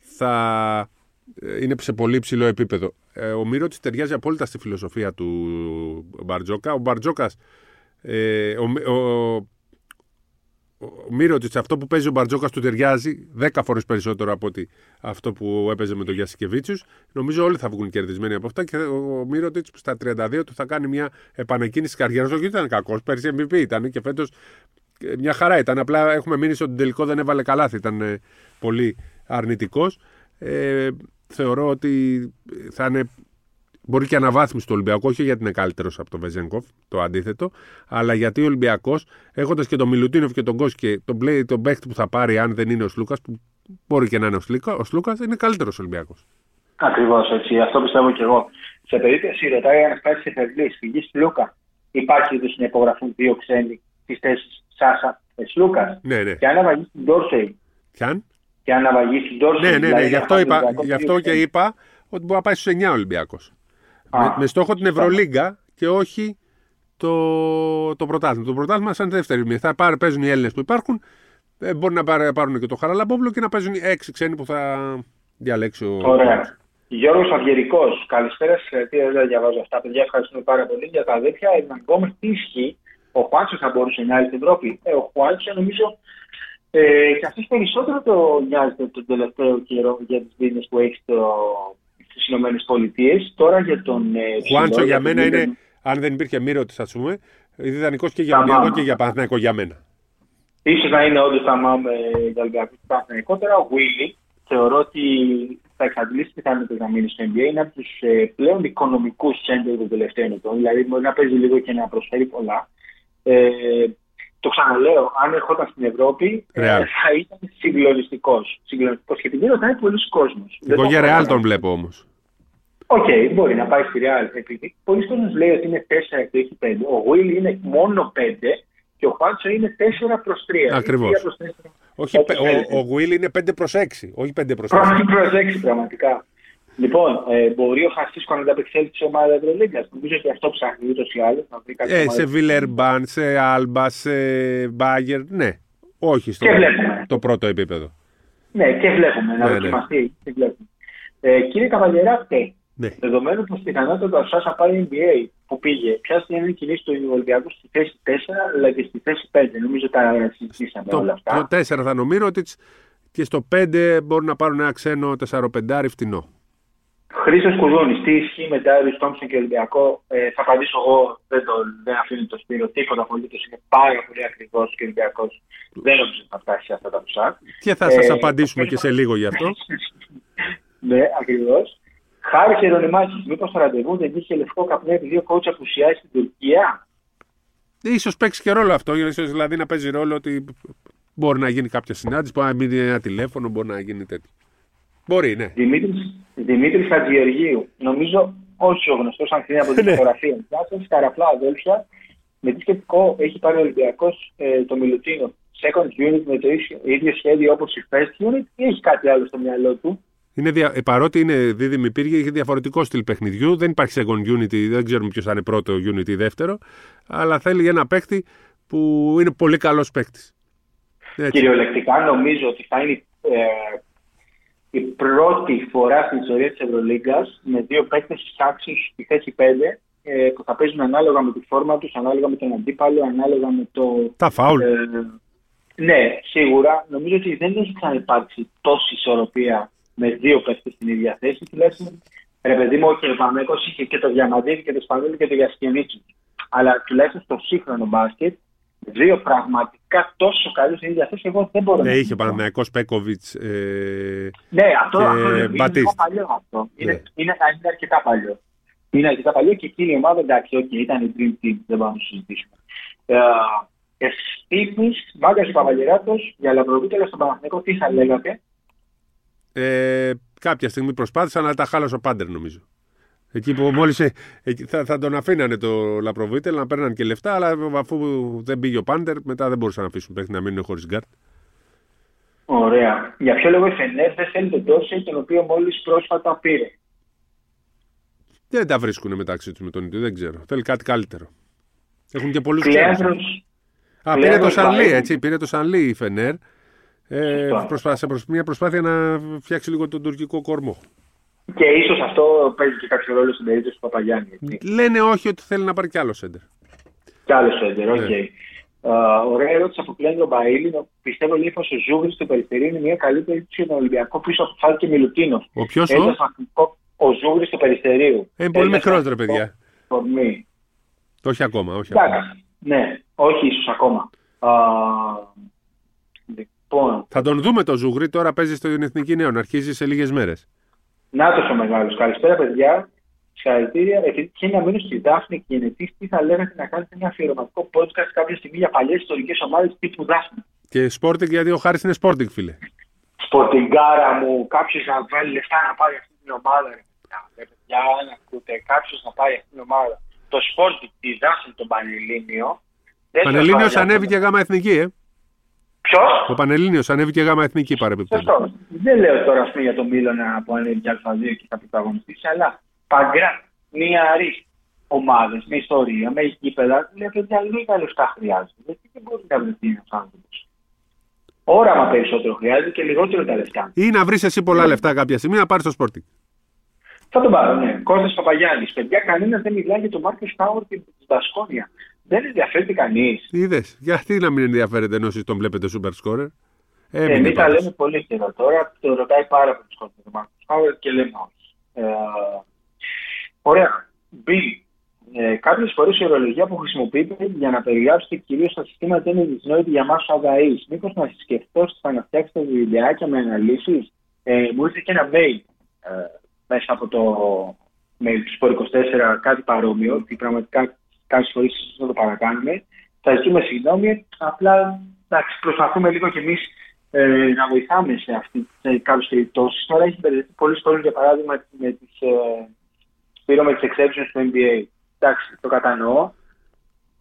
θα ε, είναι σε πολύ ψηλό επίπεδο. Ε, ο Μύρος ταιριάζει απόλυτα στη φιλοσοφία του Μπαρτζόκα. Ο Μπαρτζόκας. Ε, ο, ο, ο Μύρωτιτ, αυτό που παίζει ο Μπαρτζόκας του ταιριάζει 10 φορές περισσότερο από ότι αυτό που έπαιζε με τον Γιασικεβίτσιου. Νομίζω όλοι θα βγουν κερδισμένοι από αυτά και ο Μύρωτιτ στα 32 του θα κάνει μια επανεκκίνηση καριέρας. Όχι, ήταν κακός. Πέρσι MVP ήταν και φέτος μια χαρά ήταν. Απλά έχουμε μείνει στον τελικό δεν έβαλε καλάθι. Ήταν ε, πολύ αρνητικός. Ε, θεωρώ ότι θα είναι Μπορεί και αναβάθμιση του Ολυμπιακού, όχι γιατί είναι καλύτερος από τον Βεζέγκοφ, το αντίθετο, αλλά γιατί ο Ολυμπιακός, έχοντας και τον Μιλουτίνοφ και τον Κόσκι και τον, πλέον, τον παίχτη που θα πάρει, αν δεν είναι ο Σλούκας, που μπορεί και να είναι ο Σλούκας, είναι καλύτερος Ολυμπιακός. Ακριβώς έτσι. Αυτό πιστεύω και εγώ. Σε περίπτωση ρωτάει αν φτάσει σε Φερλή, φυγή Σλούκα, υπάρχει ήδη να υπογραφούν δύο ξένοι τη θέση Σάσα Σλούκας; Ναι, ναι. Και αν αβαγεί την Ντόρσεϊ; Ποιαν; Και αν αβαγεί την Ντόρσεϊ. Ναι, ναι, ναι. Δηλαδή, γι' αυτό, είπα, γι αυτό και είπα ότι μπορεί να πάει στους 9 Ολυμπιακός με, με, στόχο την Ευρωλίγκα και όχι το, το πρωτάθλημα. Το πρωτάθλημα σαν δεύτερη μία. Θα πάρει, παίζουν οι Έλληνες που υπάρχουν, ε, μπορεί να πάρουν και το Χαραλαμπόβλο και να παίζουν οι έξι ξένοι που θα διαλέξει ο. Ωραία. Γιώργος Αυγερικός, καλησπέρας σα. Τι δεν διαβάζω αυτά. Παιδιά, ευχαριστούμε πάρα πολύ για τα αδέρφια. Η Γκόμερ, τι ισχύει; Ο Χουάντσο θα μπορούσε να είναι στην Ευρώπη; Ε, ο Χουάντσο νομίζω ε, και αυτός περισσότερο το νοιάζεται τον τελευταίο καιρό για τις δίνε που έχει στο, στις ΗΠΑ. Τώρα για τον. Ε, Χουάντσο για μένα είναι, αν δεν υπήρχε μύρο τη, α πούμε, ιδανικός και για Ολυμπιακό και για Παναθηναϊκό για μένα. σω να είναι όντως τα μάμ για Ολυμπιακό και Παναθηναϊκό. Τώρα ο Βίλι θεωρώ ότι θα εξαντλήσει πιθανότητε να μείνει στο NBA. Είναι από τους ε, πλέον οικονομικούς center των τελευταίων ετών. Δηλαδή μπορεί να παίζει λίγο και να προσφέρει πολλά. Ε, το ξαναλέω, αν ερχόταν στην Ευρώπη ε, θα ήταν συγκλονιστικός. Συγκλονιστικός και την θα είναι πολλοί κόσμος. Εγώ για Ρεάλ τον βλέπω όμως. OK, okay, μπορεί να πάει στη Ρεάλ. Επειδή πολλοί κόσμοι λέει ότι είναι 4 και έχει 5. Ο Βίλ είναι μόνο 5 και ο Φάντσο είναι 4 προς 3. Ακριβώς. Όχι, ο, ο, ο είναι 5 προς 6, όχι 5 προς 6. 5 προς 6 πραγματικά. Λοιπόν, ε, μπορεί ο Χασίσκο να ανταπεξέλθει σε ομάδα Ευρωλίγκας. Νομίζω ότι αυτό ψάχνει ούτως ή άλλως. Ε, σε Βιλερμπάν, σε Άλμπα, σε Μπάγκερ, ναι. Όχι στο το πρώτο επίπεδο. Ναι, και βλέπουμε να ναι, ναι. δοκιμαστεί. Ναι. Ε, κύριε Καβαλιεράτη, ναι. δεδομένου που πιθανότητα ο Σάσα πάει NBA που πήγε, ποια είναι η κινήση του Ολυμπιακού στη θέση 4 αλλά και στη θέση 5. Νομίζω τα συζητήσαμε όλα αυτά. Το 4 θα νομίζω ότι και στο 5 μπορούν να πάρουν ένα ξένο 4-5 φτηνό. Χρήστος Κουδούνης, τι ισχύει με Ντάιρι Τόμψον και Ολυμπιακό. Ε, θα απαντήσω εγώ, δεν, το, δεν αφήνει το σπίρο τίποτα απολύτως. Είναι πάρα πολύ ακριβώ και Ολυμπιακός δεν νομίζω ότι θα φτάσει σε αυτά τα ποσά. Και θα σας ε, απαντήσουμε και σε λίγο γι' αυτό. (laughs) ναι, ακριβώς. Χάρη Χερονιμάκης, μήπως το ραντεβού δεν είχε λευκό καπνέ επειδή ο κότσα απουσιάζει στην Τουρκία; σω παίξει και ρόλο αυτό, ίσως δηλαδή να παίζει ρόλο ότι μπορεί να γίνει κάποια συνάντηση, μπορεί να μείνει ένα τηλέφωνο, μπορεί να γίνει τέτοιο. Μπορεί, ναι. Δημήτρης, Δημήτρης Χατζιεργίου. Νομίζω όχι ο γνωστός αν από την ναι. φωτογραφία. Γεια καραφλά αδέλφια. Με τι σκεπτικό έχει πάρει ο Ολυμπιακός ε, το Μιλουτίνο; Second unit με το ίδιο σχέδιο όπως η first unit ή έχει κάτι άλλο στο μυαλό του; Είναι δια... Ε, παρότι είναι δίδυμη πύργη, έχει διαφορετικό στυλ παιχνιδιού. Δεν υπάρχει second unity, δεν ξέρουμε ποιος θα είναι πρώτο unit ή δεύτερο. Αλλά θέλει ένα παίχτη που είναι πολύ καλός παίχτη. Κυριολεκτικά νομίζω ότι θα είναι ε, η πρώτη φορά στην ιστορία της Ευρωλίγκας με δύο παίκτες άξιου στη θέση 5 ε, που θα παίζουν ανάλογα με τη φόρμα τους, ανάλογα με τον αντίπαλο, ανάλογα με το. Τα φάουλ. Ε, ναι, σίγουρα. Νομίζω ότι δεν έχει ξαναυπάρξει τόση ισορροπία με δύο παίχτε στην ίδια θέση, τουλάχιστον ρε παιδί μου, και ο Πανέκο είχε και το Διαμαντήρη και το Σπανούλη και το Γιασκεβίτσι. Αλλά τουλάχιστον στο σύγχρονο μπάσκετ, δύο πραγματικά τόσο καλούς στην ίδια θέση, εγώ δεν μπορώ ναι, να είχε Παναθηναϊκός Πέκοβιτς. Ε, ναι, αυτό, και αυτό είναι, είναι Μπατίστ. παλιό αυτό. Είναι, Ναι. είναι, είναι αρκετά παλιό. Είναι αρκετά παλιό και εκείνη η ομάδα, εντάξει, okay, ήταν η Dream Team, δεν πάμε να το συζητήσουμε. Ε, Εσείς, Μάγκας ο Παπαγεράτος, για Λαμπροβίτελο στον Παναθηναϊκό, τι θα λέγατε; ε, κάποια στιγμή προσπάθησαν, αλλά τα χάλασε ο Πάντερ νομίζω. Εκεί που μόλις θα, θα τον αφήνανε το Λαπροβίτελ να παίρναν και λεφτά, αλλά αφού δεν πήγε ο Πάντερ, μετά δεν μπορούσαν να αφήσουν παίχτη να μείνουν χωρίς γκάρτ. Ωραία. Για ποιο λόγο η Φενέρ δεν θέλει τον Τόσε, τον οποίο μόλις πρόσφατα πήρε; Δεν τα βρίσκουν μεταξύ τους με τον ίδιο, δεν ξέρω. Θέλει κάτι καλύτερο. Έχουν και πολλούς ξένους. Κλέανδρος, Α, πήρε το Κλέανδρος Σανλή, Βαΐ. έτσι. Πήρε το Σανλή η Φενέρ. Ε, Σωστά. προσπάθησε προς μια προσπάθεια να φτιάξει λίγο τον τουρκικό κορμό. Και ίσως αυτό παίζει και κάποιο ρόλο στην περίπτωση του Παπαγιάννη. Έτσι. Λένε όχι ότι θέλει να πάρει κι άλλο σέντερ. Κι άλλο σέντερ, οκ. Ναι. Α, ωραία ερώτηση από Κλέντρο Μπαίλη. Πιστεύω λίγο ο Ζούγρη στο Περιστερί είναι μια καλή περίπτωση για τον Ολυμπιακό πίσω από Φάλ και Μιλουτίνοφ. Ο ποιος Ένας ο. αθλητικό- Ο Ζούγρη του Περιστερίου. Ε, είναι πολύ Ένας μικρός ρε αθλητικός παιδιά. κορμί. Το όχι ακόμα. Όχι ακόμα. Εντάξει. Ναι, όχι ίσως ακόμα. Α, λοιπόν, Θα τον δούμε το Ζουγρί τώρα παίζει στην Εθνική Νέων. Αρχίζει σε λίγες μέρες. Να ο μεγάλος. Καλησπέρα, παιδιά. Συγχαρητήρια. Επειδή τυχαίνει να μείνω στη Δάφνη και είναι τι θα λέγατε να κάνετε ένα αφιερωματικό podcast κάποια στιγμή για παλιές ιστορικές ομάδες τύπου Δάφνη. Και Sporting γιατί ο Χάρης είναι Sporting, φίλε. Σπορτιγκάρα μου, κάποιος να βάλει λεφτά να πάρει αυτή την ομάδα. Ρε παιδιά, Ρε παιδιά, να ακούτε, κάποιος να πάρει αυτή την ομάδα. Το Sporting, τη Δάφνη, τον Πανελλήνιο. δεν σας Πανελλήνιο βάζει ανέβηκε αυτό. γάμα εθνική, ε. Ποιος; Ο Πανελλήνιος ανέβηκε γάμα εθνική παρεμπιπτόντω. Σωστό. Δεν λέω τώρα ας πούμε, για τον Μίλωνα που ανέβει και Α2 και θα πρωταγωνιστήσει, αλλά παγκρά, μία αρή ομάδες με ιστορία, με γήπεδα, λέει παιδιά λίγα λεφτά χρειάζεται. Γιατί δεν μπορεί να βρεθεί ένας άνθρωπος. Όραμα περισσότερο χρειάζεται και λιγότερο τα λεφτά. Ή να βρεις εσύ πολλά λεφτά κάποια στιγμή να πάρεις το Sporting. Θα τον πάρω, ναι. Κώστας Παπαγιάννης. Παιδιά, κανένας δεν μιλάει για τον Μάρκος Πάουρ και τη Βασκόνια. Δεν ενδιαφέρεται κανείς. Είδες. Γιατί να μην ενδιαφέρεται ενώ εσείς τον βλέπετε super scorer; Έμεινε Εμείς τα πάντως. λέμε πολύ καιρό τώρα. Το ρωτάει πάρα πολύ κόσμο τον Μάρκο Πάουρ και λέμε όχι. Ε, ωραία. Μπιλ. Ε, Κάποιες φορές η ορολογία που χρησιμοποιείται για να περιγράψετε κυρίως τα συστήματα είναι δυσνόητη για εμάς αδαεί. Μήπως να σκεφτώ στο να φτιάξετε βιβλιάκια με αναλύσεις; Ε, μου ήρθε και ένα mail ε, μέσα από το mail του Σπορ 24 κάτι παρόμοιο, ότι πραγματικά κάποιε φορέ θα το παρακάνουμε. Θα ζητούμε συγγνώμη, απλά εντάξει, προσπαθούμε λίγο κι εμείς ε, να βοηθάμε σε, αυτή, σε κάποιες περιπτώσεις. Τώρα έχει μπερδευτεί πολλοί κόσμοι, για παράδειγμα, με τις, ε, Σπύρο με τις exceptions του NBA. Εντάξει, το κατανοώ.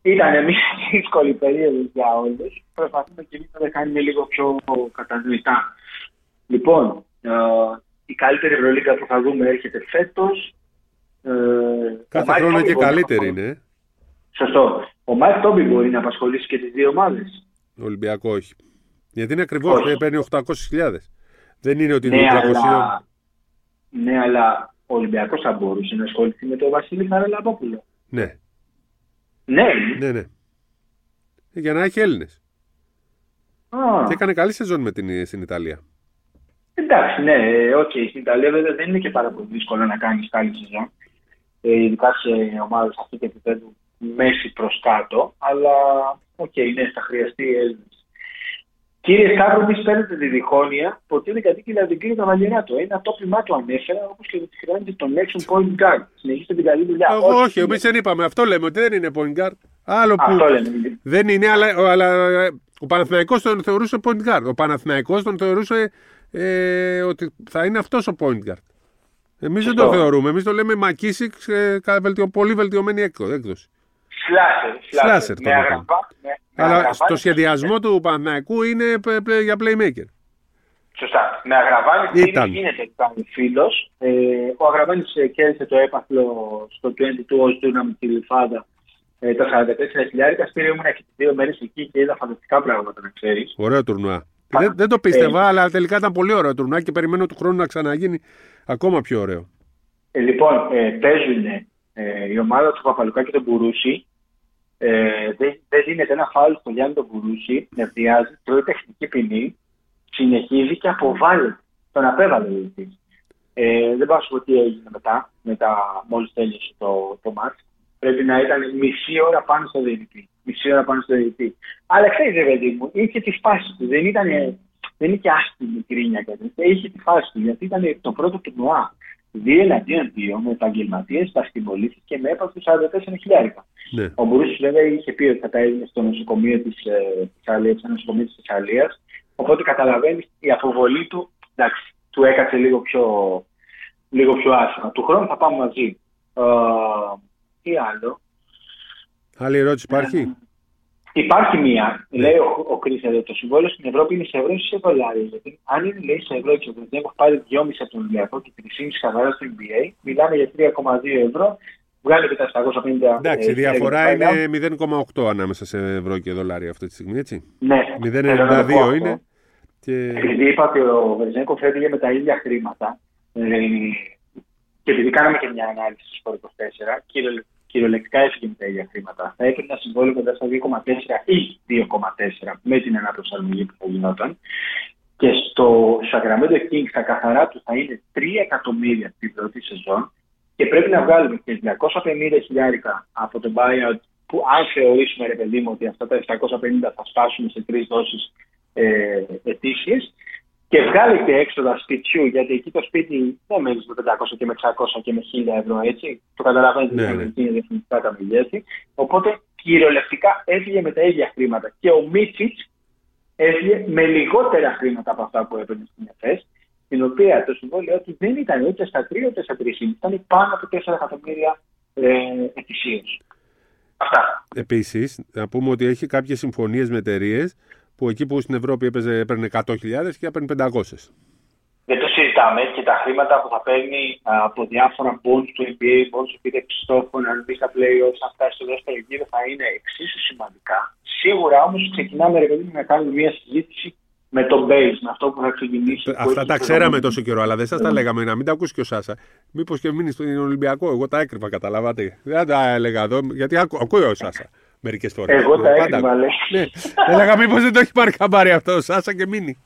Ήταν μια (laughs) δύσκολη περίοδος για όλους. Προσπαθούμε και εμείς να τα κάνουμε λίγο πιο κατανοητά. Λοιπόν, ε, η καλύτερη Ευρωλίγκα που θα δούμε έρχεται φέτος. Ε, Κάθε χρόνο και καλύτερη είναι. Ε. Σωστό. Ο Μάικ Τόμπι μπορεί να απασχολήσει και τις δύο ομάδες. Ο Ολυμπιακός όχι. Γιατί είναι ακριβώς, Όχι. παίρνει 800.000. Δεν είναι ότι είναι Ναι, 300. αλλά, ναι, αλλά ο Ολυμπιακός θα μπορούσε να ασχοληθεί με τον Βασίλη Χαραλαμπόπουλο. Ναι, Ναι. ναι, ναι. Για να έχει Έλληνες. Α, Και έκανε καλή σεζόν με την, στην Ιταλία. εντάξει, ναι, ε, οκ. Στην Ιταλία βέβαια δεν είναι και πάρα πολύ δύσκολο να κάνεις καλή σεζόν. Ε, ειδικά σε ομάδες αυτού του επιπέδου μέση προς κάτω. Αλλά, οκ, ναι, θα χρειαστεί Έλληνες. Κύριε Σταύρο, μη παίρνετε τη διχόνοια, ποτέ δεν κατοίκει την κύριε Καβαλιεράτο. Ένα ατόπημά του ανέφερα, όπως και ότι χρειάζεται τον Nexon point guard. Συνεχίστε την καλή δουλειά. Εγώ όχι, εμείς δεν είπαμε. Αυτό λέμε ότι δεν είναι point guard. Άλλο που Αυτό λέμε. δεν είναι, αλλά, αλλά ο Παναθηναϊκός τον θεωρούσε point guard. Ο Παναθηναϊκός τον θεωρούσε ε, ότι θα είναι αυτός ο point guard. Εμείς δεν το Σωστό. θεωρούμε. Εμείς το λέμε Μακίσικ, ε, κα- βελτιω- πολύ βελτιωμένη έκδο- έκδοση. Σλάσερ. Σλάσερ το Με είπαμε. αγραβά- με- με Αλλά αγραβάνι- στο σχεδιασμό του Παναθηναϊκού είναι π- π- για playmaker. Σωστά. Με Αγραβάνη Ήταν. τι γίνεται που κάνει φίλος. Ε, ο Αγραβάνη κέρδισε το έπαθλο στο 22 ως του με τη Λιφάδα ε, τα 44 χιλιάρικα. Σπίρι ήμουν και τις δύο μέρες εκεί και είδα φανταστικά πράγματα να ξέρεις. Ωραίο τουρνουά. Δεν, δεν το πίστευα, αλλά τελικά ήταν πολύ ωραίο τουρνουά και περιμένω του χρόνου να ξαναγίνει ακόμα πιο ωραίο. Ε, λοιπόν, ε, παίζουν ε, η ομάδα του Παπαλουκά και τον Μπουρούση ε, δεν, δεν δίνεται ένα φάουλ στον Γιάννη τον Κουρούση, νευριάζει, τρώει τεχνική ποινή, συνεχίζει και αποβάλλεται. Τον απέβαλε ο. Ε, δεν πάω να σου πω τι έγινε μετά, μετά μόλις τέλειωσε το, το μάτς. Πρέπει να ήταν μισή ώρα πάνω στο διαιτητή. Μισή ώρα πάνω στο διαιτητή. Αλλά ξέρεις, ρε παιδί μου, είχε τη φάση του. Δεν ήταν. Δεν είχε άσχημη κρίνια και Είχε τη φάση του γιατί ήταν το πρώτο τουρνουά. 2 εναντίον 2 με επαγγελματίε πασχημολήθηκε με έπαθλου 44.000. Ναι. Ο Μπουρούση βέβαια είχε πει ότι θα τα έδινε στο νοσοκομείο της ε, Θεσσαλίας. Οπότε καταλαβαίνεις η αποβολή του εντάξει, του έκατσε λίγο πιο, λίγο πιο άσχημα. Του χρόνου θα πάμε μαζί. Ε, τι άλλο; Άλλη ερώτηση υπάρχει; ε, ε, Υπάρχει μία, λέει ο, ο Κρίς εδώ, το συμβόλαιο στην Ευρώπη είναι σε ευρώ ή σε δολάρια. Γιατί αν είναι λέει, σε ευρώ και ο Βρετανικό πάρει 2,5 από τον Ολυμπιακό και 3,5 καθαρά στο NBA, μιλάμε για 3,2 ευρώ, βγάλει και τα 750 Εντάξει, η ε, διαφορά ευρώ. είναι 0,8 ανάμεσα σε ευρώ και δολάρια αυτή τη στιγμή, έτσι. Ναι, θέλω να το πω 0,92 αυτό. είναι. Και... Επειδή είπα ότι ο Βερζέγκο φεύγε με τα ίδια χρήματα, ε, και επειδή κάναμε και μια ανάλυση στο 24, κυριολε- κυριολεκτικά έφυγε με τα ίδια χρήματα. Θα έπαιρνε ένα συμβόλαιο κοντά στα 2,4 ή 2,4 με την αναπροσαρμογή που θα γινόταν. Και στο Sacramento Kings τα καθαρά του θα είναι 3 εκατομμύρια την πρώτη σεζόν και πρέπει να βγάλουμε και 250 χιλιάρικα από το buyout που αν θεωρήσουμε ρε παιδί μου ότι αυτά τα 750 θα σπάσουν σε τρεις δόσεις ε, ετήσιες και βγάλει και έξοδα σπιτιού, γιατί εκεί το σπίτι δεν μένει με 500 και με 600 και με 1000 ευρώ, έτσι. Το καταλαβαίνετε, Ναι, ναι, ναι. είναι διαφορετικά τα μεγέθη. Οπότε κυριολεκτικά έφυγε με τα ίδια χρήματα. Και ο Μίτσιτς έφυγε με λιγότερα χρήματα από αυτά που έπαιρνε στην ΕΦΕΣ, την οποία το συμβόλαιο του δεν ήταν ούτε στα 3 ούτε στα 3,5, ήταν πάνω από 4 εκατομμύρια ε, ετησίως. Αυτά. Επίσης, να πούμε ότι έχει κάποιες συμφωνίες με εταιρείες που εκεί που στην Ευρώπη έπαιζε, έπαιρνε 100.000 και έπαιρνε 500. Δεν το συζητάμε και τα χρήματα που θα παίρνει α, από διάφορα bonds του NBA, bonds του Peter Christopher, να μπει στα playoffs, να φτάσει στο δεύτερο γύρο, θα είναι εξίσου σημαντικά. Σίγουρα όμως ξεκινάμε ρε παιδί μου, να κάνουμε μια συζήτηση με το base, με αυτό που θα ξεκινήσει. που Αυτά έχει τα στο ξέραμε δρόμο. τόσο καιρό, αλλά δεν σας τα λέγαμε να μην τα ακούσει και ο Σάσα. Μήπως και μείνει στον Ολυμπιακό. Εγώ τα έκρυβα, καταλάβατε. Δεν τα έλεγα εδώ, γιατί ακού, ακούει ο Σάσα μερικές φορές. Εγώ τα έκρυβα, λες. Ναι. Έλεγα μήπως δεν το έχει πάρει χαμπάρι αυτό ο Σάσα και μείνει.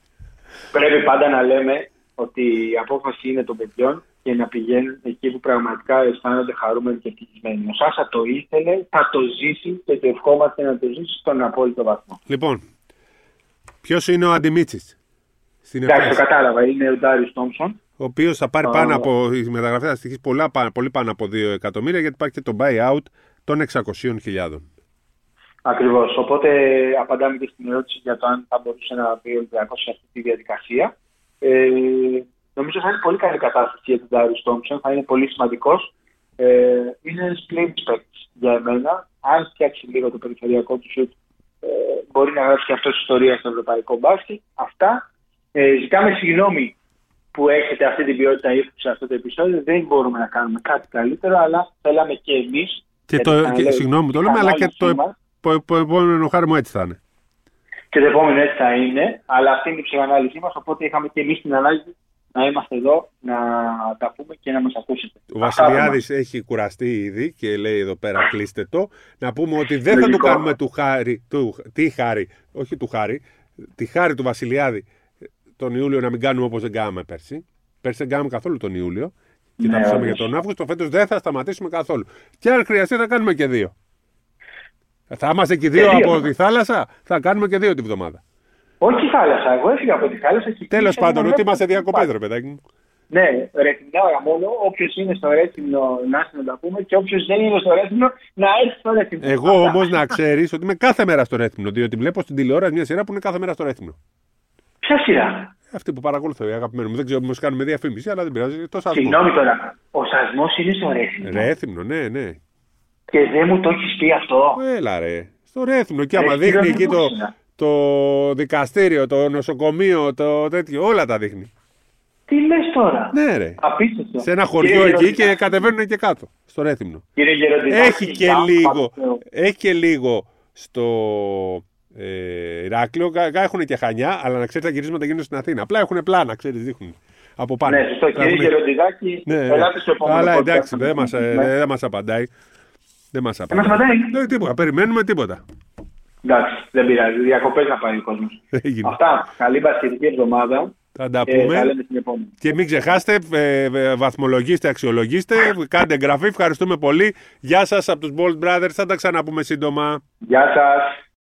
Πρέπει πάντα να λέμε ότι η απόφαση είναι των παιδιών και να πηγαίνουν εκεί που πραγματικά αισθάνονται χαρούμενοι και ευτυχισμένοι. Ο Σάσα το ήθελε, θα το ζήσει και το ευχόμαστε να το ζήσει στον απόλυτο βαθμό. Λοιπόν, ποιος είναι ο Αντιμίτσης στην Εντάξει, το ΕΦΕΣ, κατάλαβα. Είναι ο Ντάριος Τόμψον. ο οποίος θα πάρει Α. πάνω από. Η μεταγραφή θα στοιχήσει πολλά, πα- πολύ πάνω από 2 εκατομμύρια γιατί υπάρχει και το buyout των 600.000. Ακριβώς. Οπότε απαντάμε και στην ερώτηση για το αν θα μπορούσε να μπει ο Ολυμπιακός σε αυτή τη διαδικασία. Ε, νομίζω θα είναι πολύ καλή κατάσταση για τον Ντάριο Τόμψον. Θα είναι πολύ σημαντικός. Ε, είναι ένας πλήρη παίκτη για εμένα. Αν φτιάξει λίγο το περιφερειακό του σουτ, ε, μπορεί να γράψει και αυτός ιστορία στο ευρωπαϊκό μπάσκετ. Αυτά. Ε, ζητάμε συγγνώμη που έχετε αυτή την ποιότητα ύφου σε αυτό το επεισόδιο. Δεν μπορούμε να κάνουμε κάτι καλύτερο, αλλά θέλαμε και εμείς. Και το, και, συγγνώμη που το λέμε, αλλά και το, επ- το, το επόμενο χάρη μου έτσι θα είναι. Και το επόμενο έτσι θα είναι, αλλά αυτή είναι η ψυχανάλυση μας. Οπότε είχαμε και εμείς την ανάγκη να είμαστε εδώ, να τα πούμε και να μας ακούσετε. Ο Βασιλιάδης έχει κουραστεί ήδη και λέει εδώ πέρα κλείστε το. Να πούμε ότι δεν θα του Λογικό. κάνουμε του χάρη, του, τι χάρη, όχι του χάρη, τη χάρη του Βασιλιάδη τον Ιούλιο να μην κάνουμε όπως δεν κάναμε πέρσι. Πέρσι δεν κάναμε καθόλου τον Ιούλιο και Ναι, τα αφήσαμε όντως. για τον Αύγουστο. Φέτος δεν θα σταματήσουμε καθόλου. Και αν χρειαστεί θα κάνουμε και δύο. Θα είμαστε και δύο Και δύο. από τη θάλασσα, θα κάνουμε και δύο τη βδομάδα. Όχι θάλασσα, εγώ έφυγα από τη θάλασσα. και Τέλος κλείσα πάντων, να ότι βλέπω είμαστε τι διακοπές, υπάρχει. ρε παιδάκι μου. Ναι, ρεθυμνάρα μόνο. Όποιος είναι στο Ρέθυμνο, να έρθει να τα πούμε. Και όποιος δεν είναι στο Ρέθυμνο, να έρθει στο Ρέθυμνο. Εγώ Αυτά. όμως να ξέρεις ότι είμαι κάθε μέρα στο Ρέθυμνο, διότι βλέπω στην τηλεόραση μια σειρά που είναι κάθε μέρα στο Ρέθυμνο. Ποια σειρά; Αυτή που παρακολουθώ, η αγαπημένη μου. Δεν ξέρω μήπω κάνουμε διαφήμιση, αλλά δεν πειράζει. Το σασμό. Συγγνώμη τώρα. Ο σασμός είναι στο Ρέθυμνο. Ρέθυμνο, ναι, ναι. Και δεν μου το έχεις πει αυτό. Έλα ρε. Στο Ρέθυμνο. Και Ρε, άμα κύριε, δείχνει δεν εκεί το, μπορούσα. το δικαστήριο, το νοσοκομείο, το τέτοιο, όλα τα δείχνει. Τι λες τώρα; Ναι, ρε. Απίστευτο. Σε ένα Κύριε χωριό εκεί Γεροντιδάκη, και κατεβαίνουν και κάτω. Στο Ρέθυμνο. Κύριε Γεροντιδάκη, Έχει και για λίγο, Θεό. έχει και λίγο στο ε, Ηράκλειο. Κα- κα- Έχουν και χανιά, αλλά να ξέρεις τα γυρίσματα γίνονται στην Αθήνα. Απλά έχουν πλάνα, ξέρεις, δείχνουν. Από πάνω. Ναι, σωστό. Θα Κύριε έχουμε- Γεροντιδάκη, Ναι, ελάτε στο επόμενο αλλά podcast. εντάξει, δεν μας, ε, Ναι. Δεν μας απαντάει. Δεν μας Δεν μας απαντάει. απαντάει. Δεν τίποτα, περιμένουμε τίποτα. Εντάξει, δεν πειράζει. Διακοπές να πάει ο κόσμος. Έγινε. Αυτά. Καλή μπασκετική εβδομάδα. Θα τα πούμε. θα λέμε την επόμενη. Και μην ξεχάστε, ε, ε, βαθμολογήστε, αξιολογήστε, κάντε εγγραφή. Ευχαριστούμε πολύ. Γεια σας από τους Bold Brothers. Θα τα ξαναπούμε σύντομα. Γεια σας.